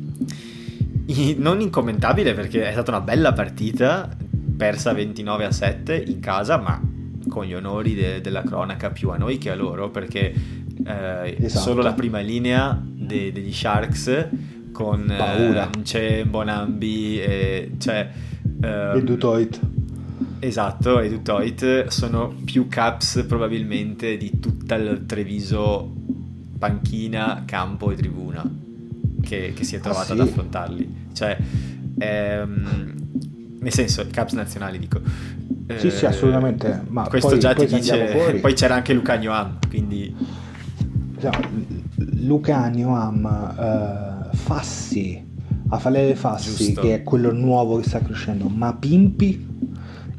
non incommentabile perché è stata una bella partita persa 29 a 7 in casa, ma con gli onori de- della cronaca più a noi che a loro, perché eh, esatto. solo la prima linea de- degli Sharks con eh, c'è Bonambi e c'è eh, e Dutoit. Esatto, e Dutoit sono più caps probabilmente di tutta il Treviso panchina, campo e tribuna che, che si è trovata ah, sì? ad affrontarli. Cioè, ehm, nel senso, i caps nazionali dico. Sì, eh, sì, assolutamente. Ma questo poi, già ti dice. Poi c'era anche Lucanio Am, quindi. Lucanio Am, uh, Fassi, Afalele Fassi, Giusto. che è quello nuovo che sta crescendo, ma Pimpi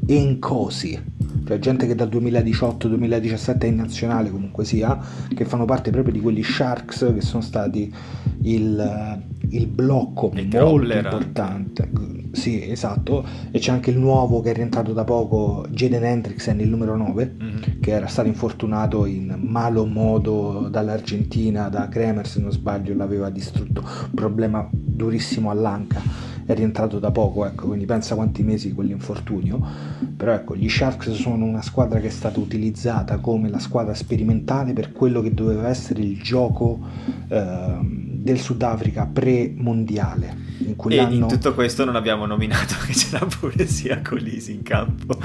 e Ncosi cioè gente che dal 2018-2017 è in nazionale comunque sia, che fanno parte proprio di quegli Sharks che sono stati il, il blocco il molto importante. Sì, esatto. E c'è anche il nuovo che è rientrato da poco, Jaden Hendrickson, il numero 9, mm-hmm. che era stato infortunato in malo modo dall'Argentina, da Kremer se non sbaglio, l'aveva distrutto. Problema durissimo all'anca è rientrato da poco, ecco, quindi pensa quanti mesi quell'infortunio, però ecco, gli Sharks sono una squadra che è stata utilizzata come la squadra sperimentale per quello che doveva essere il gioco eh, del Sudafrica pre-mondiale in quell'anno... E in tutto questo non abbiamo nominato che c'era pure sia Colisi in campo.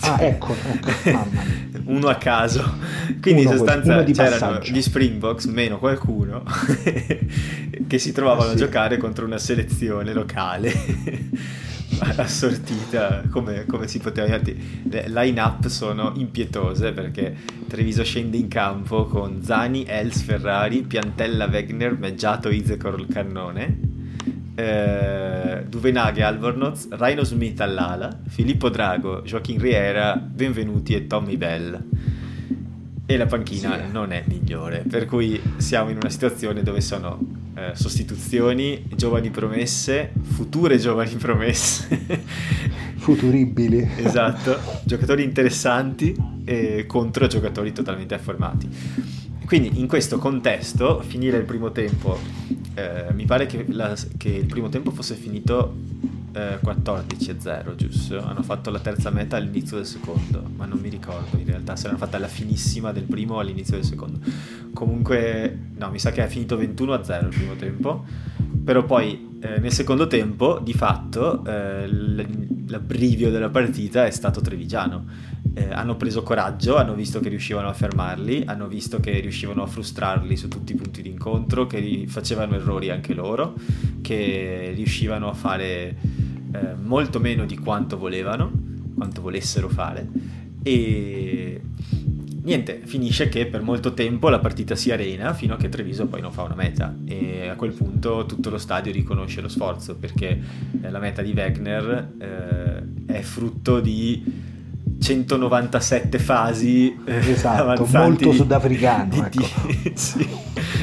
Ah, ecco, ecco, mamma mia. Uno a caso. Quindi Uno in sostanza c'erano passaggio. gli Springboks, meno qualcuno, che si trovavano Eh a sì. giocare contro una selezione locale. assortita come, come si poteva infatti le line up sono impietose perché Treviso scende in campo con Zani, Els, Ferrari, Piantella, Wegner, Meggiato, Izekor, Cannone eh, Duvenaghe, Albornoz, Rhino Smith all'ala Filippo Drago, Joaquin Riera, Benvenuti e Tommy Bell e la panchina Sì. non è migliore, per cui siamo in una situazione dove sono eh, sostituzioni, giovani promesse, future giovani promesse, Futuribili. esatto, giocatori interessanti contro giocatori totalmente affermati. Quindi in questo contesto, finire il primo tempo, eh, mi pare che, la- che il primo tempo fosse finito eh, 14-0, giusto? Hanno fatto la terza meta all'inizio del secondo, ma non mi ricordo in realtà se l'hanno fatta alla finissima del primo o all'inizio del secondo. Comunque, no, mi sa che è finito 21-0 il primo tempo, però poi eh, nel secondo tempo, di fatto, eh, l'abbrivio della partita è stato trevigiano. Eh, hanno preso coraggio, hanno visto che riuscivano a fermarli, hanno visto che riuscivano a frustrarli su tutti i punti d'incontro, che facevano errori anche loro, che riuscivano a fare eh, molto meno di quanto volevano, quanto volessero fare. E niente, finisce che per molto tempo la partita si arena fino a che Treviso poi non fa una meta e a quel punto tutto lo stadio riconosce lo sforzo perché eh, la meta di Wegner eh, è frutto di 197 fasi eh, Esatto, molto sudafricano, di- ecco. sì.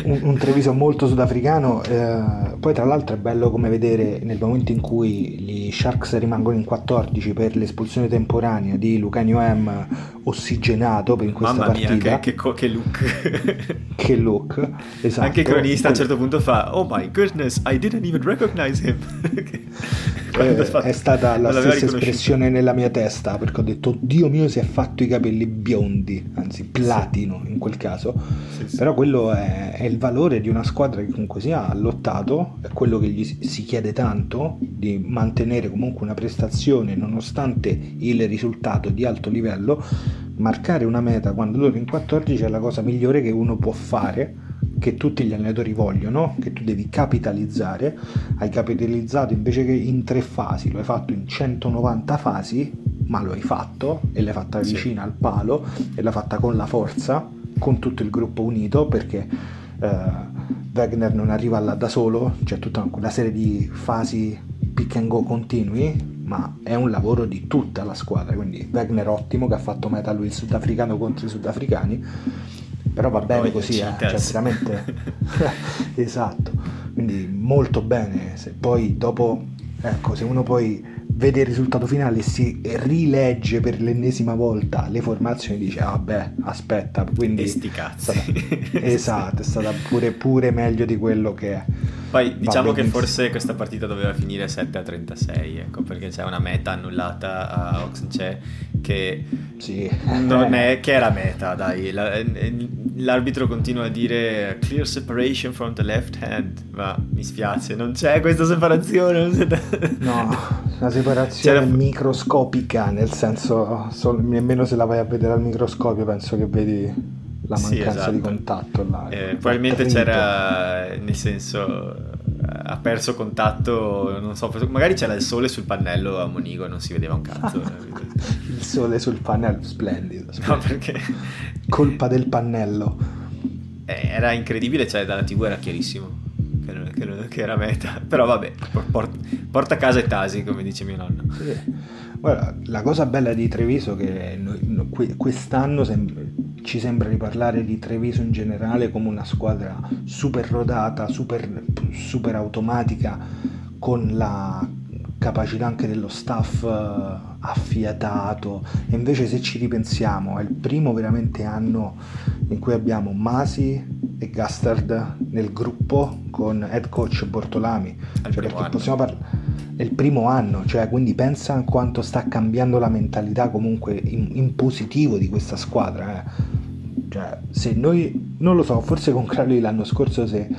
un, un Treviso molto sudafricano. eh, poi, tra l'altro, è bello come vedere nel momento in cui gli Sharks rimangono in 14 per l'espulsione temporanea di Lucanio M ossigenato per in questa Mamma mia, partita. che, che, co- che look. che look, esatto. Anche il cronista a un certo punto fa Oh my goodness, I didn't even recognize him. Eh, fatto- è stata la stessa espressione nella mia testa perché ho detto Dio mio si è fatto i capelli biondi anzi platino in quel caso Sì, sì. però quello è, è il valore di una squadra che comunque sia ha lottato è quello che gli si- si chiede tanto di mantenere comunque una prestazione nonostante il risultato di alto livello marcare una meta quando loro in 14 è la cosa migliore che uno può fare che tutti gli allenatori vogliono, che tu devi capitalizzare, hai capitalizzato invece che in tre fasi, lo hai fatto in 190 fasi, ma lo hai fatto e l'hai fatta Sì. vicina al palo e l'hai fatta con la forza, con tutto il gruppo unito, perché eh, Wagner non arriva là da solo, c'è tutta una serie di fasi pick and go continui, ma è un lavoro di tutta la squadra, quindi Wagner ottimo che ha fatto meta lui il sudafricano contro i sudafricani, però va bene così, eh, cioè veramente esatto, quindi molto bene, se poi dopo, ecco, se uno poi vede il risultato finale e si rilegge per l'ennesima volta le formazioni dice ah beh aspetta quindi E sti cazzi. esatto è stata pure, pure meglio di quello che è Poi diciamo che forse questa partita doveva finire 7 a 36, ecco, perché c'è una meta annullata a Oxenche che sì non è che era meta, dai. La- L'arbitro continua a dire clear separation from the left hand, ma mi spiace, non c'è questa separazione. No, una separazione C'era- microscopica, nel senso, sol- nemmeno se la vai a vedere al microscopio penso che vedi la Sì, mancanza esatto. di contatto là. Eh, probabilmente Attrito. c'era, nel senso, ha perso contatto, non so, magari c'era il sole sul pannello a Monigo e non si vedeva un cazzo. Il sole sul pannello, splendido. no, splendido. perché Colpa del pannello. eh, era incredibile, cioè dalla tv era chiarissimo che, che che era meta. Però vabbè, por- porta a casa i tasi, come dice mio nonno. Sì. Guarda, la cosa bella di Treviso è che noi- no- que- quest'anno sem- ci sembra di parlare di Treviso in generale come una squadra super rodata, super, super automatica, con la capacità anche dello staff eh, affiatato. E invece se ci ripensiamo è il primo veramente anno in cui abbiamo Masi e Gastard nel gruppo con head coach Bortolami. Al Cioè, possiamo parlare è il primo anno, cioè quindi pensa a quanto sta cambiando la mentalità comunque in, in positivo di questa squadra. eh. Cioè, se noi, non lo so, forse con Crowley l'anno scorso se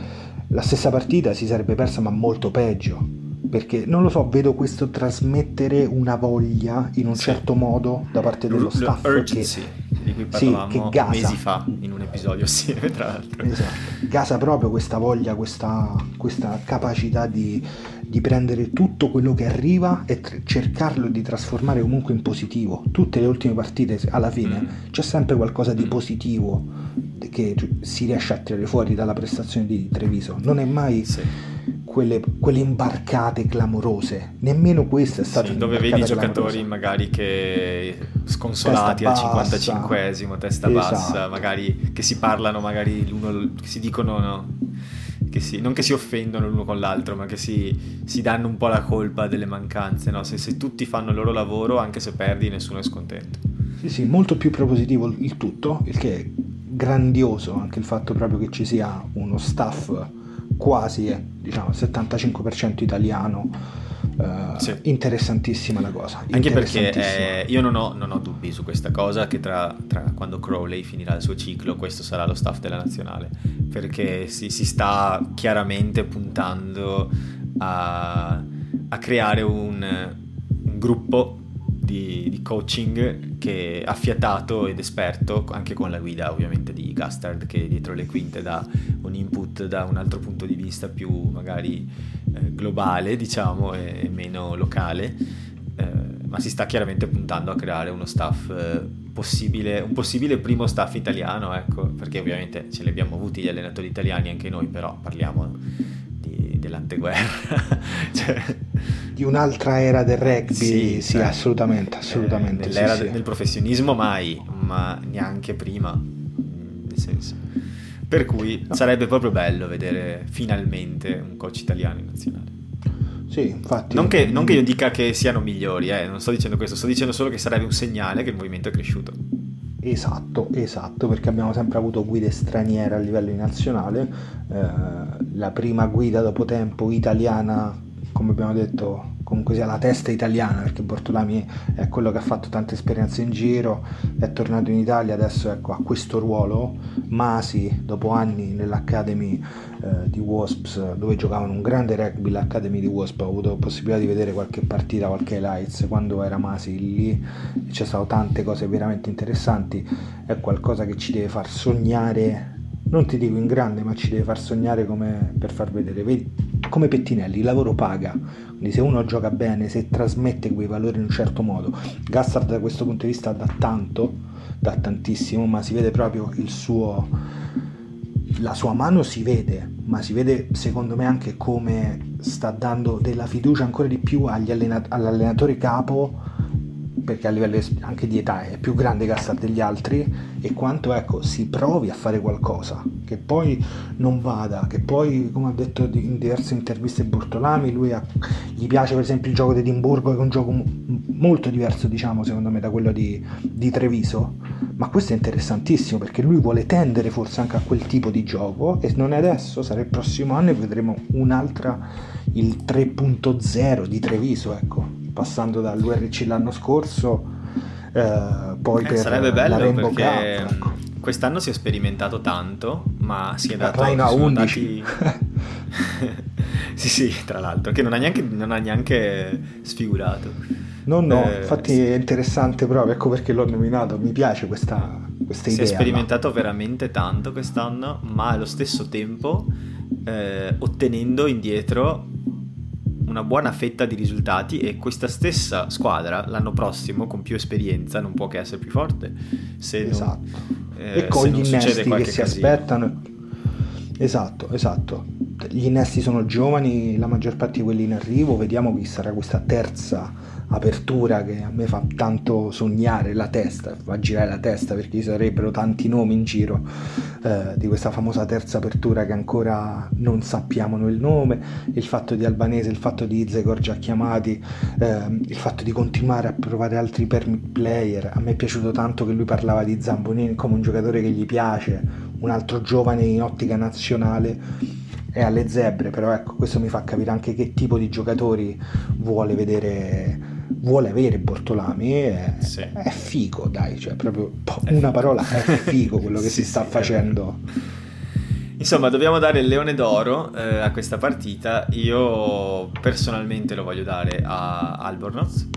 la stessa partita si sarebbe persa ma molto peggio. perché non lo so, vedo questo trasmettere una voglia in un sì. certo modo da parte dello staff. Che, di cui parlavamo sì, mesi fa in un episodio assieme, tra l'altro. Esatto, gasa proprio questa voglia, questa, questa capacità di, di, prendere tutto quello che arriva e tr- cercarlo di trasformare comunque in positivo. Tutte le ultime partite, alla fine, mm. c'è sempre qualcosa di mm. positivo che si riesce a tirare fuori dalla prestazione di Treviso. Non è mai... Sì quelle, quelle, imbarcate clamorose. Nemmeno questa è stata sì, dove vedi i giocatori clamorosa. magari che sconsolati al 55esimo, testa esatto. bassa, magari che si parlano, magari l'uno, che si dicono no, che si, non che si offendono l'uno con l'altro, ma che si, si danno un po' la colpa delle mancanze. No? Se, se, tutti fanno il loro lavoro, anche se perdi, nessuno è scontento. Sì, sì, molto più propositivo il tutto, il che è grandioso anche il fatto proprio che ci sia uno staff quasi eh, diciamo 75% italiano. Uh, sì. Interessantissima la cosa. Anche perché eh, io non ho, non ho, dubbi su questa cosa che tra, tra, quando Crowley finirà il suo ciclo questo sarà lo staff della nazionale perché si, si sta chiaramente puntando a, a creare un, un gruppo di, di, coaching che affiatato ed esperto, anche con la guida ovviamente di Gastard che dietro le quinte dà un input da un altro punto di vista più magari eh, globale, diciamo, e meno locale, eh, ma si sta chiaramente puntando a creare uno staff eh, possibile, un possibile primo staff italiano, ecco, perché ovviamente ce li abbiamo avuti gli allenatori italiani anche noi, però parliamo di, dell'anteguerra. cioè, di un'altra era del rugby, sì, sì assolutamente, assolutamente. Eh, nell'era sì, del professionismo mai, ma neanche prima, nel senso. Per cui no. sarebbe proprio bello vedere finalmente un coach italiano in nazionale. Sì, infatti. Non che, non che io dica che siano migliori, eh, non sto dicendo questo, sto dicendo solo che sarebbe un segnale che il movimento è cresciuto. Esatto, esatto, perché abbiamo sempre avuto guide straniere a livello nazionale. Eh, la prima guida dopo tempo italiana come abbiamo detto, comunque sia la testa italiana, perché Bortolami è quello che ha fatto tante esperienze in giro, è tornato in Italia, adesso ecco, ha questo ruolo. Masi, dopo anni nell'Academy eh, di Wasps, dove giocavano un grande rugby, l'Academy di Wasps, ho avuto possibilità di vedere qualche partita, qualche highlights, quando era Masi lì, c'è stato tante cose veramente interessanti, è qualcosa che ci deve far sognare non ti dico in grande, ma ci deve far sognare come per far vedere. Come Pettinelli, il lavoro paga, quindi se uno gioca bene, se trasmette quei valori in un certo modo, Gassard da questo punto di vista dà tanto, dà tantissimo, ma si vede proprio il suo, la sua mano si vede, ma si vede secondo me anche come sta dando della fiducia ancora di più allena- all'allenatore capo perché a livello anche di età è più grande Gassar degli altri e quanto ecco, si provi a fare qualcosa, che poi non vada, che poi come ha detto in diverse interviste Bortolami, lui ha, gli piace per esempio il gioco di Edimburgo che è un gioco molto diverso diciamo secondo me da quello di, di Treviso, ma questo è interessantissimo perché lui vuole tendere forse anche a quel tipo di gioco e non è adesso, sarà il prossimo anno e vedremo un'altra, il 3.0 di Treviso, ecco passando dall'URC l'anno scorso, eh, poi eh, per sarebbe bello la Rainbow perché Cup, ecco. quest'anno si è sperimentato tanto, ma si è dato a 11. Dati... sì, sì, tra l'altro, che non ha neanche, non ha neanche sfigurato. No, no, eh, infatti sì. è interessante proprio, ecco perché l'ho nominato, mi piace questa, questa idea. Si è sperimentato no? veramente tanto quest'anno, ma allo stesso tempo eh, ottenendo indietro una buona fetta di risultati e questa stessa squadra l'anno prossimo con più esperienza non può che essere più forte. Se esatto. Non, eh, e con gli innesti che si casino. aspettano. Esatto, esatto. Gli innesti sono giovani, la maggior parte di quelli in arrivo, vediamo chi sarà questa terza apertura che a me fa tanto sognare la testa, fa girare la testa perché ci sarebbero tanti nomi in giro eh, di questa famosa terza apertura che ancora non sappiamo noi il nome, il fatto di Albanese, il fatto di Izegor già chiamati, eh, il fatto di continuare a provare altri player, a me è piaciuto tanto che lui parlava di Zambonini come un giocatore che gli piace, un altro giovane in ottica nazionale è alle zebre, però ecco, questo mi fa capire anche che tipo di giocatori vuole vedere vuole avere Bortolami è, sì. è figo, dai, cioè proprio una parola, è figo quello che sì, si sta sì, facendo. Insomma, dobbiamo dare il leone d'oro eh, a questa partita. Io personalmente lo voglio dare a Albornoz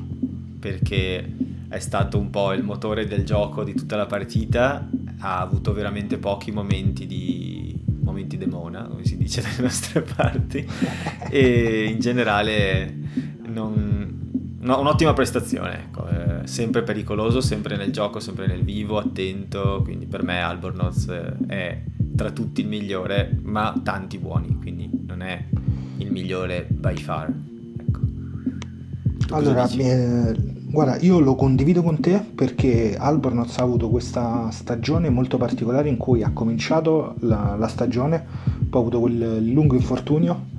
perché è stato un po' il motore del gioco di tutta la partita. Ha avuto veramente pochi momenti di momenti demona, come si dice dalle nostre parti, e in generale non, no, un'ottima prestazione. Ecco. Eh, sempre pericoloso, sempre nel gioco, sempre nel vivo, attento. Quindi per me Albornoz è tra tutti il migliore, ma tanti buoni, quindi non è il migliore by far. Ecco. allora, eh, guarda, io lo condivido con te perché Albornoz ha avuto questa stagione molto particolare in cui ha cominciato la, la stagione, poi ha avuto quel lungo infortunio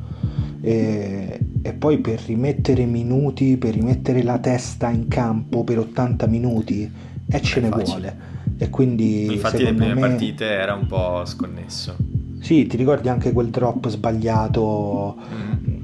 e, e, poi per rimettere minuti, per rimettere la testa in campo per 80 minuti e ce ne facile. vuole e quindi infatti le prime me... partite era un po' sconnesso sì ti ricordi anche quel drop sbagliato mm-hmm.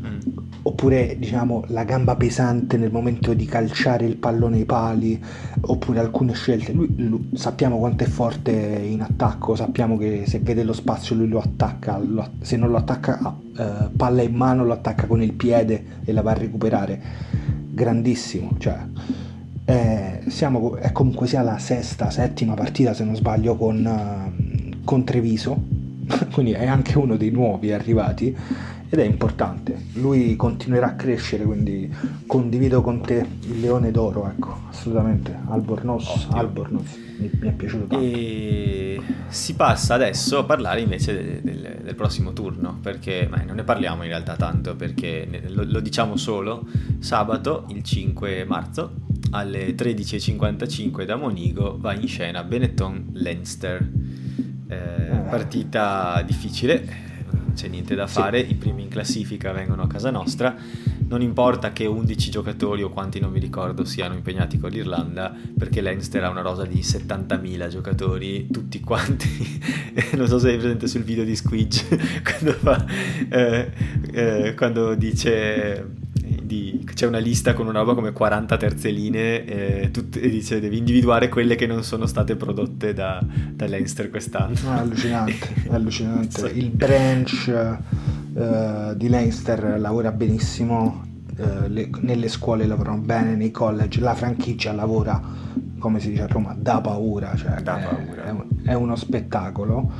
Oppure diciamo la gamba pesante nel momento di calciare il pallone ai pali oppure alcune scelte. Lui, lui, sappiamo quanto è forte in attacco sappiamo che se vede lo spazio lui lo attacca lo, se non lo attacca eh, palla in mano lo attacca con il piede e la va a recuperare. Grandissimo cioè eh, siamo, è comunque sia la sesta, settima partita se non sbaglio con, uh, con Treviso, quindi è anche uno dei nuovi arrivati ed è importante. Lui continuerà a crescere, quindi condivido con te il leone d'oro, ecco, assolutamente. Albornoz, Albornoz mi, mi, è piaciuto tanto. E si passa adesso a parlare invece del, del, del prossimo turno, perché beh, non ne parliamo in realtà tanto, perché lo, lo diciamo solo sabato, il 5 marzo, alle 13.55 da Monigo va in scena Benetton-Leinster. Eh, eh, partita difficile, non c'è niente da fare, sì. i primi in classifica vengono a casa nostra, non importa che 11 giocatori o quanti non mi ricordo siano impegnati con l'Irlanda, perché Leinster ha una rosa di 70.000 giocatori, tutti quanti, non so se hai presente sul video di Squidge, quando, fa, eh, eh, quando dice di, c'è una lista con una roba come 40 terze linee eh, tutte, e dice devi individuare quelle che non sono state prodotte da, da Leinster quest'anno. No, ah, allucinante, allucinante. Sì. Il branch uh, di Leinster lavora benissimo, uh, le, nelle scuole lavorano bene, nei college, la franchigia lavora come si dice a Roma, da paura, cioè da paura. È, è, uno spettacolo.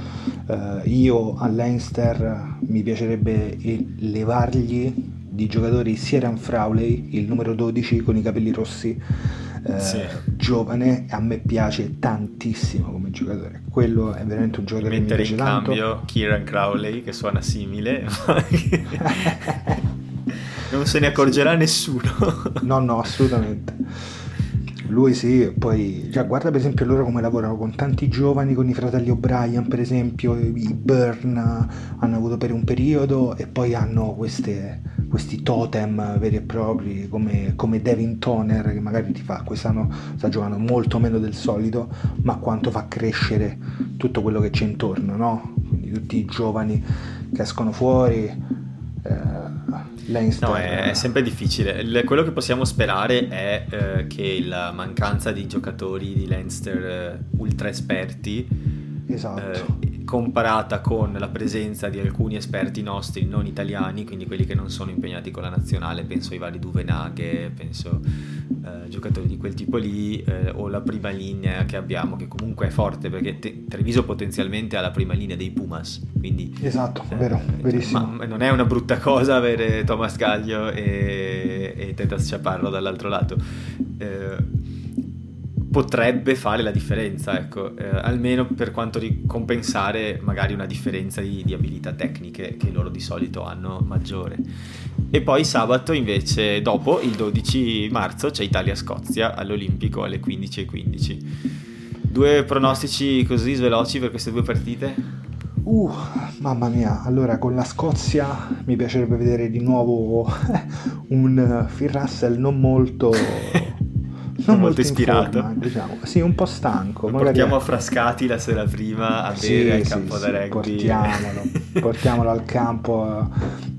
Uh, io a Leinster mi piacerebbe levargli di giocatori Sieran Frowley, il numero 12 con i capelli rossi, eh, sì. giovane, a me piace tantissimo come giocatore. Quello è veramente un giocatore Mettere che mi piace in cambio tanto. Kieran Crowley, che suona simile, non se ne accorgerà sì. nessuno. no, no, assolutamente. Lui sì, poi cioè, guarda per esempio loro come lavorano con tanti giovani, con i fratelli O'Brien per esempio, i Burn hanno avuto per un periodo e poi hanno queste, questi totem veri e propri come, come Devin Toner che magari ti fa quest'anno sta giocando molto meno del solito, ma quanto fa crescere tutto quello che c'è intorno, no? Quindi tutti i giovani che escono fuori. Eh. No, è, è sempre difficile. Il, quello che possiamo sperare è eh, che la mancanza di giocatori di Leinster eh, ultra esperti esatto. eh, comparata con la presenza di alcuni esperti nostri non italiani, quindi quelli che non sono impegnati con la nazionale, penso ai vari Duvenaghe, penso eh, giocatori di quel tipo lì, eh, o la prima linea che abbiamo, che comunque è forte perché te- Treviso potenzialmente ha la prima linea dei Pumas, quindi... Esatto, vero, verissimo. Ma non è una brutta cosa avere Thomas Gaglio e, e Tetas Chaparro dall'altro lato. Eh, potrebbe fare la differenza, ecco, eh, almeno per quanto ricompensare magari una differenza di, di, abilità tecniche che loro di solito hanno maggiore. E poi sabato invece, dopo il 12 marzo, c'è Italia-Scozia all'Olimpico alle 15.15. Due pronostici così sveloci per queste due partite? Uh, mamma mia, allora con la Scozia mi piacerebbe vedere di nuovo un Phil Russell non molto non molto ispirato. Forma, diciamo. Sì, un po' stanco. Lo portiamo a Frascati la sera prima a sì, bere al sì, campo sì, da rugby. Portiamolo, portiamolo al campo,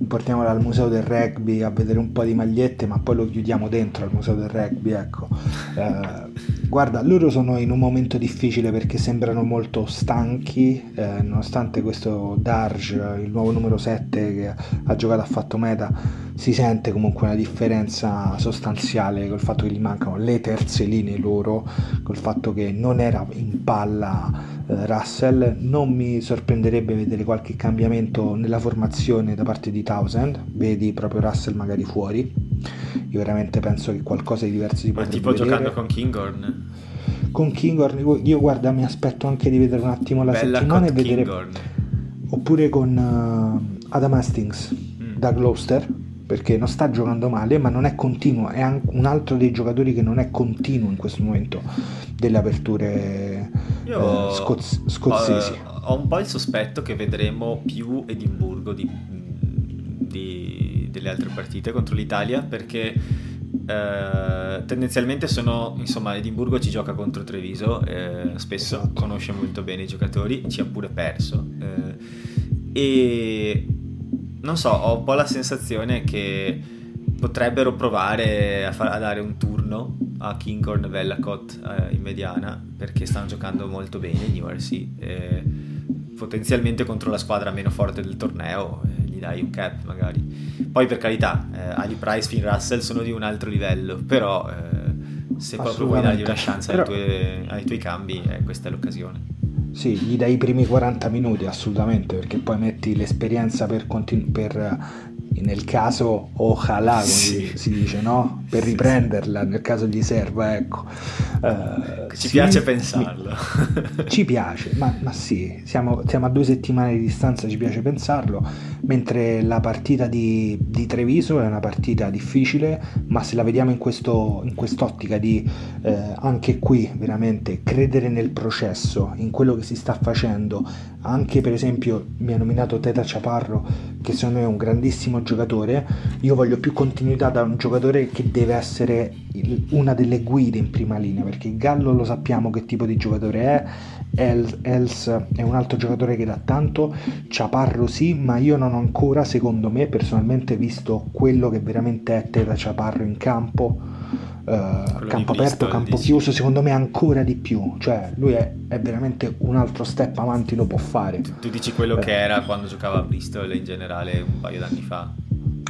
portiamolo al museo del rugby a vedere un po' di magliette, ma poi lo chiudiamo dentro al museo del rugby, ecco. Eh, Guarda, loro sono in un momento difficile perché sembrano molto stanchi, eh, nonostante questo Darge, il nuovo numero 7 che ha giocato ha fatto meta, si sente comunque una differenza sostanziale col fatto che gli mancano le terze linee loro, col fatto che non era in palla eh, Russell, non mi sorprenderebbe vedere qualche cambiamento nella formazione da parte di Townsend, vedi proprio Russell magari fuori, io veramente penso che qualcosa di diverso si Ma potrebbe tipo vedere. giocando con Kinghorn. Con Kinghorn, io guarda, mi aspetto anche di vedere un attimo la Bella settimana e vedere. Kinghorn. Oppure con eh, Adam Hastings Mm. da Gloucester, perché non sta giocando male, ma non è continuo. È un altro dei giocatori che non è continuo in questo momento delle aperture Io eh, scoz- scozzesi. Ho, ho un po' il sospetto che vedremo più Edimburgo di, di- delle altre partite contro l'Italia perché eh, tendenzialmente sono insomma Edimburgo ci gioca contro Treviso eh, spesso Esatto. conosce molto bene i giocatori ci ha pure perso eh, e non so ho un po' la sensazione che potrebbero provare a, far- a dare un turno a Kinghorn Vellacott eh, in mediana perché stanno giocando molto bene gli URC eh, potenzialmente contro la squadra meno forte del torneo eh, dai un cap magari. Poi per carità eh, Ali Price Finn Russell sono di un altro livello però eh, se proprio vuoi dargli una chance ai, Però- tuoi, ai tuoi cambi eh, questa è l'occasione. Sì, gli dai i primi 40 minuti assolutamente, perché poi metti l'esperienza per, continu- per nel caso ojalá, come Sì. si dice, no? Per riprenderla nel caso gli serva, ecco. Eh, ci sì, piace pensarlo Ci piace, ma, ma sì, siamo, siamo a due settimane di distanza, ci piace pensarlo, mentre la partita di, di Treviso è una partita difficile, ma se la vediamo in, questo, in quest'ottica di eh, anche qui veramente credere nel processo, in quello che si sta facendo, anche per esempio mi ha nominato Teta Ciaparro, che secondo me è un grandissimo giocatore, io voglio più continuità da un giocatore che deve essere una delle guide in prima linea, perché Gallo lo sappiamo che tipo di giocatore è, El- Els è un altro giocatore che dà tanto, Ciaparro sì, ma io non ho ancora, secondo me, personalmente visto quello che veramente è Teta Ciaparro in campo, eh, campo aperto, campo chiuso, secondo me ancora di più, cioè lui è, è veramente un altro step avanti lo può fare. tu dici quello Eh. che era quando giocava a Bristol in generale un paio d'anni fa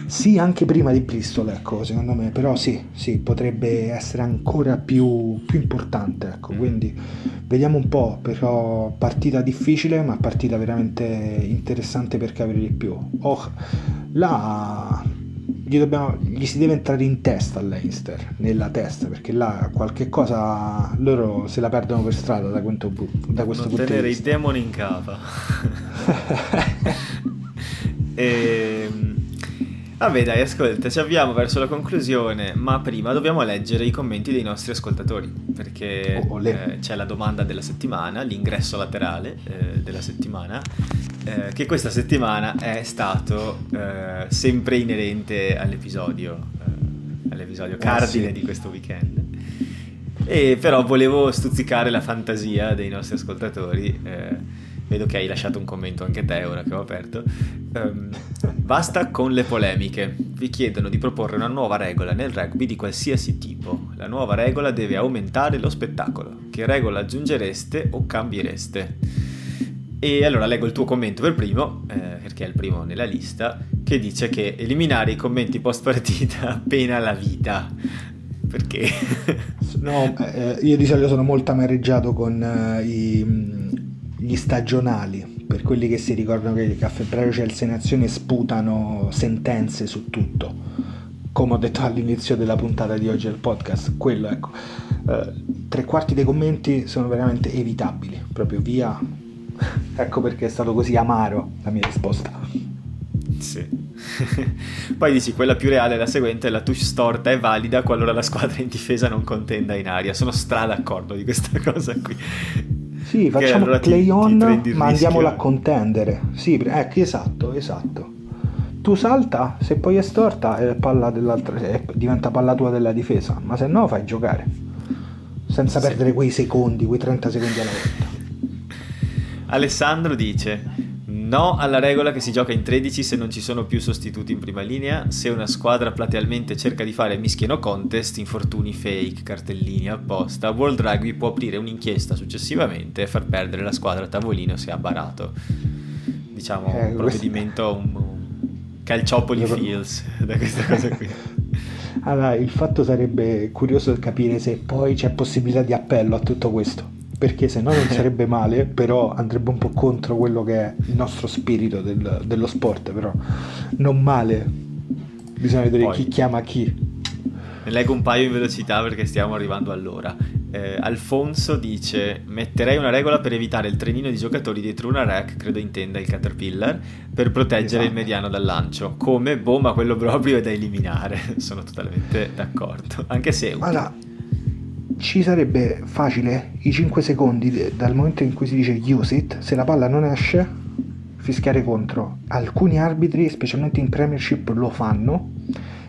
Sì, anche prima di Bristol, ecco, secondo me, però sì, sì, potrebbe essere ancora più, più importante, ecco, Mm. quindi vediamo un po', però partita difficile, ma partita veramente interessante per capire di più. Oh, là gli, dobbiamo- gli si deve entrare in testa a Leinster, nella testa, perché là qualche cosa loro se la perdono per strada da, questo bu- da questo non punto di tenere i vista. demoni in capa Ehm, Vabbè dai, ascolta, ci avviamo verso la conclusione, ma prima dobbiamo leggere i commenti dei nostri ascoltatori, perché Oh, eh, c'è la domanda della settimana, l'ingresso laterale eh, della settimana, eh, che questa settimana è stato eh, sempre inerente all'episodio, eh, all'episodio cardine sì. di questo weekend. E però volevo stuzzicare la fantasia dei nostri ascoltatori. Vedo che hai lasciato un commento anche te ora che ho aperto. Ehm, basta con le polemiche. Vi chiedono di proporre una nuova regola nel rugby di qualsiasi tipo. La nuova regola deve aumentare lo spettacolo. Che regola aggiungereste o cambiereste? E allora leggo il tuo commento per primo, eh, perché è il primo nella lista, che dice che eliminare i commenti post partita pena la vita. Perché? No, eh, io di solito sono molto amareggiato con eh, i, gli stagionali, per quelli che si ricordano che, a febbraio c'è il Sei Nazioni e sputano sentenze su tutto. Come ho detto all'inizio della puntata di oggi del podcast, quello ecco, eh, tre quarti dei commenti sono veramente evitabili, proprio via. ecco perché è stato così amaro la mia risposta. Sì. Poi dici, quella più reale è la seguente, la touch storta è valida qualora la squadra in difesa non contenda in aria. Sono stra d'accordo di questa cosa qui. Sì, facciamo allora play on, ma rischio. andiamolo a contendere. Sì, ecco, esatto, esatto. Tu salta, se poi è storta è palla diventa palla tua della difesa, ma se no fai giocare. Senza Sì. perdere quei secondi, quei 30 secondi alla volta. Alessandro dice, No alla regola che si gioca in 13 se non ci sono più sostituti in prima linea. Se una squadra platealmente cerca di fare mischie no contest, infortuni fake, cartellini apposta, World Rugby può aprire un'inchiesta successivamente e far perdere la squadra a tavolino se ha barato. Diciamo eh, un provvedimento, un, un calciopoli feels da questa cosa qui. Allora, il fatto sarebbe curioso capire se poi c'è possibilità di appello a tutto questo perché se no non sarebbe male, però andrebbe un po' contro quello che è il nostro spirito del, dello sport, però non male, bisogna vedere Poi, chi chiama chi. Ne leggo un paio in velocità perché stiamo arrivando all'ora. Eh, Alfonso dice: Metterei una regola per evitare il trenino di giocatori dietro una rack, credo intenda il Caterpillar, per proteggere esatto. il mediano dal lancio. Come, boh, ma quello proprio è da eliminare. Sono totalmente d'accordo. Anche se. Allora, ci sarebbe facile i 5 secondi dal momento in cui si dice use it, se la palla non esce, fischiare contro. Alcuni arbitri, specialmente in Premiership, lo fanno,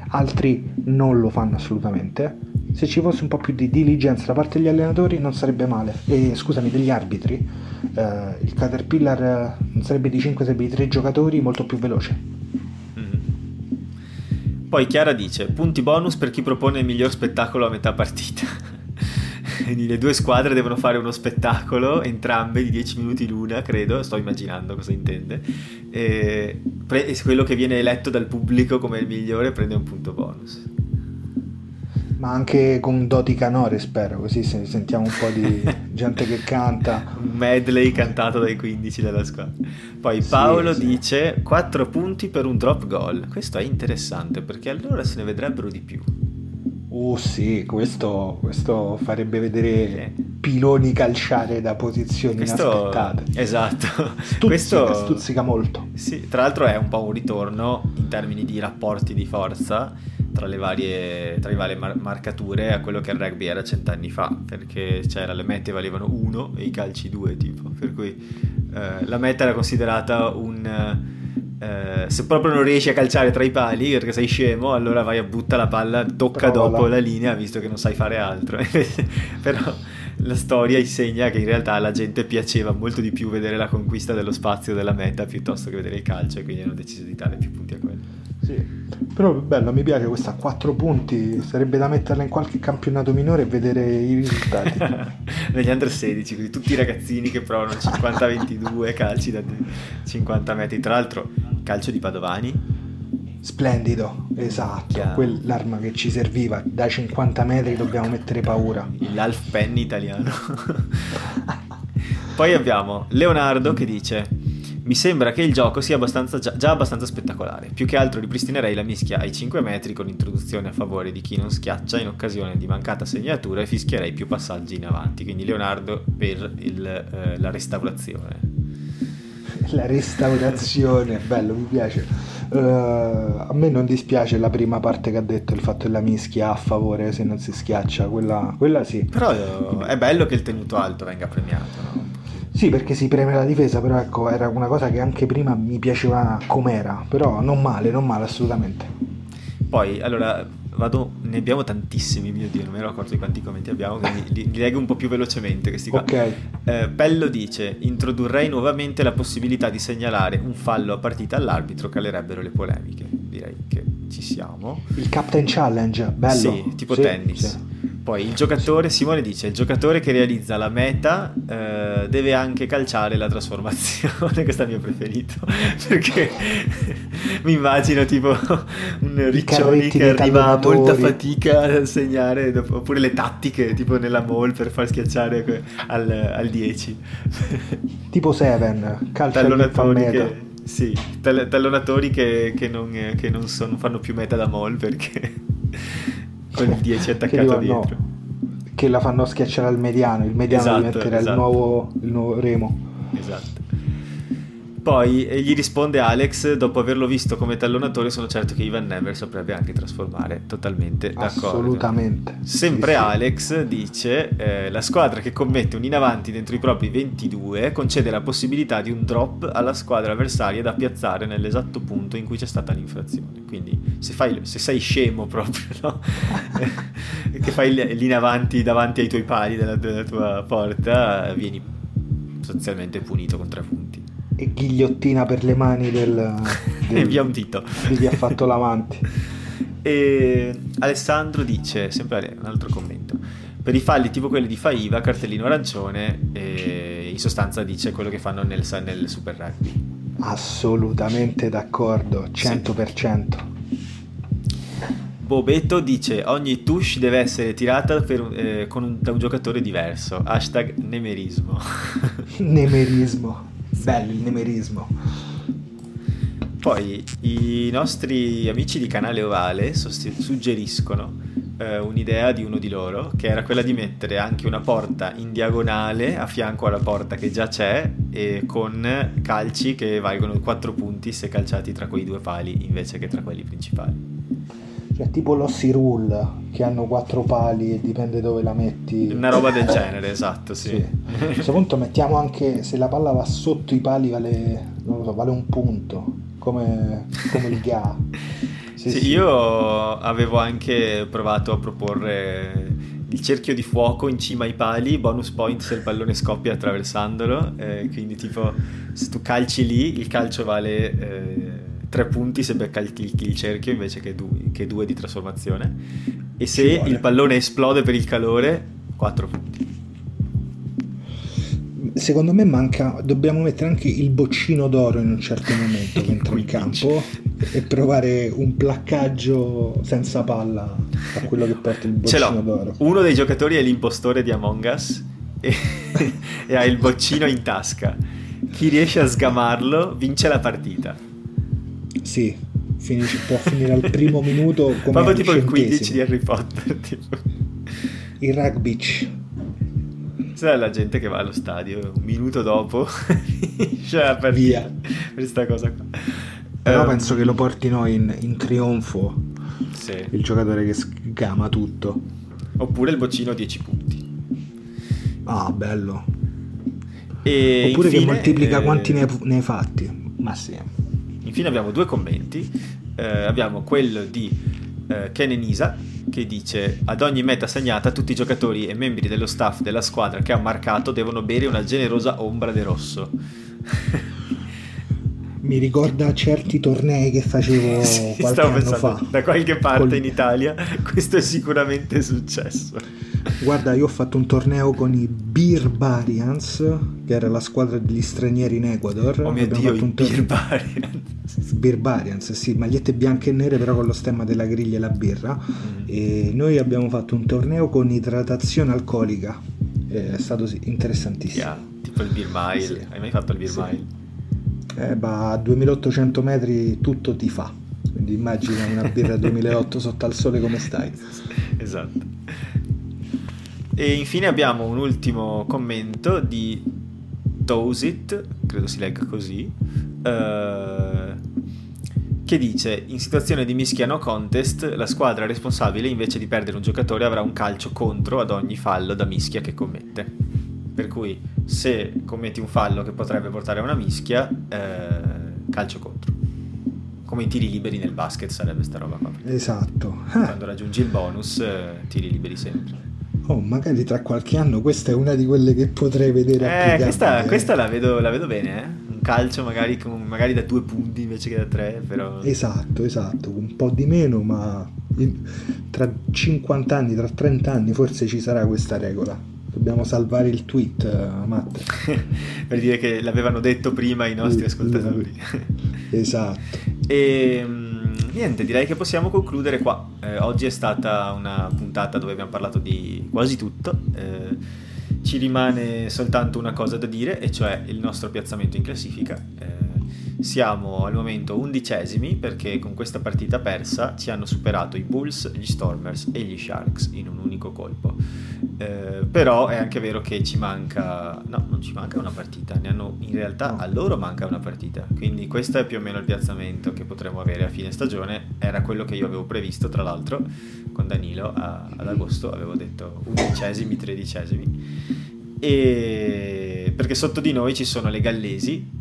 altri non lo fanno assolutamente. Se ci fosse un po' più di diligenza da parte degli allenatori non sarebbe male. E scusami, degli arbitri, eh, il Caterpillar eh, non sarebbe di 5, sarebbe di 3 giocatori, molto più veloce. Mm-hmm. Poi Chiara dice: punti bonus per chi propone il miglior spettacolo a metà partita. Quindi le due squadre devono fare uno spettacolo, entrambe di 10 minuti l'una, credo, sto immaginando cosa intende. E, pre- e quello che viene eletto dal pubblico come il migliore prende un punto bonus. Ma anche con doti canore, spero, così sentiamo un po' di gente che canta. Un medley cantato dai 15 della squadra. Poi Paolo sì, dice 4 punti per un drop goal. Questo è interessante perché allora se ne vedrebbero di più. Oh sì, questo, questo farebbe vedere piloni calciare da posizioni questo, inaspettate. Esatto. Stuzzica, questo stuzzica molto. Sì, tra l'altro è un po' un ritorno in termini di rapporti di forza tra le varie, tra le varie mar- marcature a quello che il rugby era cent'anni fa, perché c'era, le mete valevano uno e i calci due, tipo, per cui eh, la meta era considerata un eh, se proprio non riesci a calciare tra i pali perché sei scemo, allora vai a butta la palla, tocca Provala. dopo la linea visto che non sai fare altro. Però la storia insegna che in realtà alla gente piaceva molto di più vedere la conquista dello spazio della meta piuttosto che vedere il calcio e quindi hanno deciso di dare più punti a quello. Sì. Però bello, mi piace questa a 4 punti, sarebbe da metterla in qualche campionato minore e vedere i risultati. Negli under 16, quindi tutti i ragazzini che provano 50-22 calci da 50 metri. Tra l'altro, calcio di Padovani. Splendido, esatto, Chiaro. quell'arma che ci serviva, da 50 metri dobbiamo mettere paura. L'half penny italiano. Poi abbiamo Leonardo che dice mi sembra che il gioco sia abbastanza, già, già, abbastanza spettacolare. Più che altro ripristinerei la mischia ai 5 metri con introduzione a favore di chi non schiaccia in occasione di mancata segnatura e fischierei più passaggi in avanti. Quindi Leonardo per il, eh, la restaurazione. La restaurazione, bello, mi piace. Uh, a me non dispiace la prima parte che ha detto, il fatto della mischia a favore se non si schiaccia, quella, quella sì. Però è bello che il tenuto alto venga premiato, no? Sì, perché si preme la difesa, però ecco, era una cosa che anche prima mi piaceva com'era, però non male, non male assolutamente. Poi, allora, vado, ne abbiamo tantissimi, mio Dio, non mi ero accorto di quanti commenti abbiamo, quindi li, li leggo un po' più velocemente questi qua. Ok. Eh, Pello dice, introdurrei nuovamente la possibilità di segnalare un fallo a partita all'arbitro, calerebbero le polemiche. Direi che ci siamo. Il Captain Challenge, bello. Sì, tipo sì, tennis. Sì. Poi il giocatore, Simone dice, il giocatore che realizza la meta eh, deve anche calciare la trasformazione, questo è il mio preferito, perché mi immagino tipo un Riccioni che arriva a molta fatica a segnare, oppure le tattiche tipo nella mall per far schiacciare al, al 10. tipo Seven, calcio tallonatori che, sì, tallonatori che, che, non, che non, sono, fanno più meta da mall perché con il 10 attaccato dietro. No, che la fanno schiacciare al mediano, il mediano esatto, diventerà esatto. il, nuovo, il nuovo remo. Esatto. Poi eh, gli risponde Alex, dopo averlo visto come tallonatore, sono certo che Ivan Never saprebbe anche trasformare totalmente d'accordo. Assolutamente. Sempre sì, Alex sì. dice, eh, la squadra che commette un in avanti dentro i propri 22 concede la possibilità di un drop alla squadra avversaria da piazzare nell'esatto punto in cui c'è stata l'infrazione. Quindi se, fai, se sei scemo proprio, no? che fai l'in avanti davanti ai tuoi pali della, della tua porta, vieni sostanzialmente punito con tre punti ghigliottina per le mani del, del e via un dito di chi ha fatto l'avanti. E Alessandro dice, sempre un altro commento, per i falli tipo quelli di Faiva, cartellino arancione, e in sostanza dice quello che fanno nel, nel Super Rugby. Assolutamente d'accordo, 100%. Sì. Bobetto dice ogni touche deve essere tirata un, eh, un, da un giocatore diverso. Hashtag nemerismo. nemerismo. Bello il nemerismo. Poi i nostri amici di Canale Ovale suggeriscono eh, un'idea di uno di loro, che era quella di mettere anche una porta in diagonale a fianco alla porta che già c'è e con calci che valgono 4 punti se calciati tra quei due pali invece che tra quelli principali. Cioè tipo l'Ossi Rule che hanno quattro pali e dipende dove la metti. Una roba del genere, esatto, sì. sì. A questo punto mettiamo anche se la palla va sotto i pali vale, so, vale un punto, come, come il GA. Sì, sì, io avevo anche provato a proporre il cerchio di fuoco in cima ai pali, bonus point se il pallone scoppia attraversandolo, eh, quindi tipo se tu calci lì il calcio vale... Eh, tre punti se becca il, il, il cerchio invece che, du, che, due di trasformazione. E se il pallone esplode per il calore, quattro punti. Secondo me manca, dobbiamo mettere anche il boccino d'oro in un certo momento che entra in campo e provare un placcaggio senza palla a quello che porta il boccino d'oro. Uno dei giocatori è l'impostore di Among Us e, e ha il boccino in tasca. Chi riesce a sgamarlo vince la partita. Sì, finisce, può finire al primo minuto come Proprio tipo il 15 di Harry Potter. Tipo. Il rugby. C'è la gente che va allo stadio un minuto dopo finisce la partita per questa cosa qua. Però um, penso che lo portino in, in trionfo sì. il giocatore che scama tutto. Oppure il boccino 10 punti. Ah, bello. E Oppure infine, che moltiplica eh... quanti ne, ne hai fatti. Ma sì. Infine abbiamo due commenti, eh, abbiamo quello di eh, Ken Enisa che dice ad ogni meta segnata tutti i giocatori e membri dello staff della squadra che ha marcato devono bere una generosa ombra de rosso. Mi ricorda certi tornei che facevo sì, qualche anno pensando, fa. Da qualche parte Col... in Italia questo è sicuramente successo. Guarda, io ho fatto un torneo con i Birbarians, che era la squadra degli stranieri in Ecuador. Oh mio Abbiamo Dio, fatto un Birbarians, sì, magliette bianche e nere però con lo stemma della griglia e la birra. Mm. E noi abbiamo fatto un torneo con idratazione alcolica. È stato interessantissimo. Yeah, tipo il Beer Mile. Sì. Hai mai fatto il Beer sì. Mile? Eh, bah, a 2800 metri tutto ti fa. Quindi immagina una birra 2008 sotto al sole come stai. Esatto. E infine abbiamo un ultimo commento di Tosit, credo si legga così, uh, che dice in situazione di mischia no contest la squadra responsabile invece di perdere un giocatore avrà un calcio contro ad ogni fallo da mischia che commette. Per cui se commetti un fallo che potrebbe portare a una mischia, eh, calcio contro. Come i tiri liberi nel basket sarebbe sta roba qua. Esatto. Quando raggiungi il bonus, eh, tiri liberi sempre. Oh, magari tra qualche anno questa è una di quelle che potrei vedere. Eh, questa, questa la, vedo, la, vedo, bene, eh? Un calcio magari, magari, da due punti invece che da tre, però... Esatto, esatto, un po' di meno, ma tra 50 anni, tra 30 anni forse ci sarà questa regola. Dobbiamo salvare il tweet, uh, Matt. per dire che l'avevano detto prima i nostri ascoltatori. esatto. E ehm, niente, direi che possiamo concludere qua. Eh, oggi è stata una puntata dove abbiamo parlato di quasi tutto. Eh, ci rimane soltanto una cosa da dire, e cioè il nostro piazzamento in classifica. Eh, siamo al momento undicesimi perché con questa partita persa ci hanno superato i Bulls, gli Stormers e gli Sharks in un unico colpo. Eh, però è anche vero che ci manca, no, non ci manca una partita, ne hanno, in realtà a loro manca una partita, quindi questo è più o meno il piazzamento che potremo avere a fine stagione, era quello che io avevo previsto tra l'altro con Danilo a, ad agosto, avevo detto undicesimi, tredicesimi, e perché sotto di noi ci sono le gallesi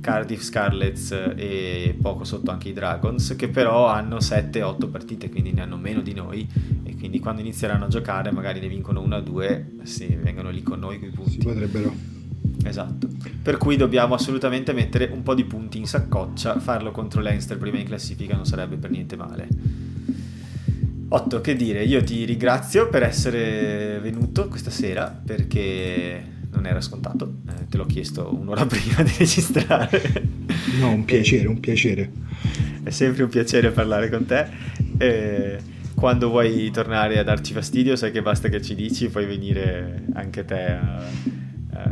Cardiff Scarlets e poco sotto anche i Dragons, che però hanno 7-8 partite, quindi ne hanno meno di noi quindi quando inizieranno a giocare magari ne vincono una o due, sì, vengono lì con noi quei punti. Si potrebbero. Esatto. Per cui dobbiamo assolutamente mettere un po' di punti in saccoccia, farlo contro l'Einster prima in classifica non sarebbe per niente male. Otto, che dire, io ti ringrazio per essere venuto questa sera perché non era scontato, eh, te l'ho chiesto un'ora prima di registrare. No, un piacere, un piacere. È sempre un piacere parlare con te. E quando vuoi tornare a darci fastidio, sai che basta che ci dici, puoi venire anche te a,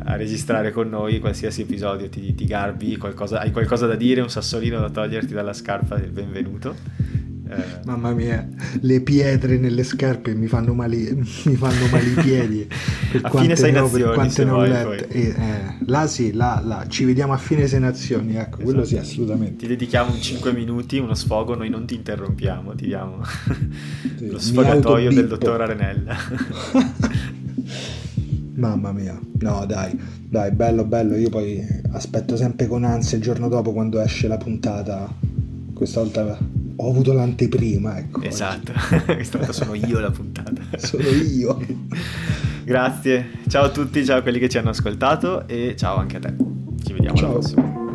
a registrare con noi qualsiasi episodio ti, ti garbi, qualcosa, hai qualcosa da dire, un sassolino da toglierti dalla scarpa del benvenuto. Eh. Mamma mia, le pietre nelle scarpe mi fanno male, mi fanno male i piedi. Per a fine sei nazioni, per ho lette. Eh, eh, là sì, là, là, ci vediamo a fine sei nazioni, ecco, esatto. quello sì, assolutamente. Ti dedichiamo 5 minuti, uno sfogo, noi non ti interrompiamo, ti diamo sì, lo sfogatoio del dottor Arenella. Mamma mia, no dai, dai, bello, bello, io poi aspetto sempre con ansia il giorno dopo quando esce la puntata, questa volta ho avuto l'anteprima, ecco. Esatto, questa sono io la puntata. sono io. Grazie, ciao a tutti, ciao a quelli che ci hanno ascoltato e ciao anche a te. Ci vediamo ciao. alla prossima.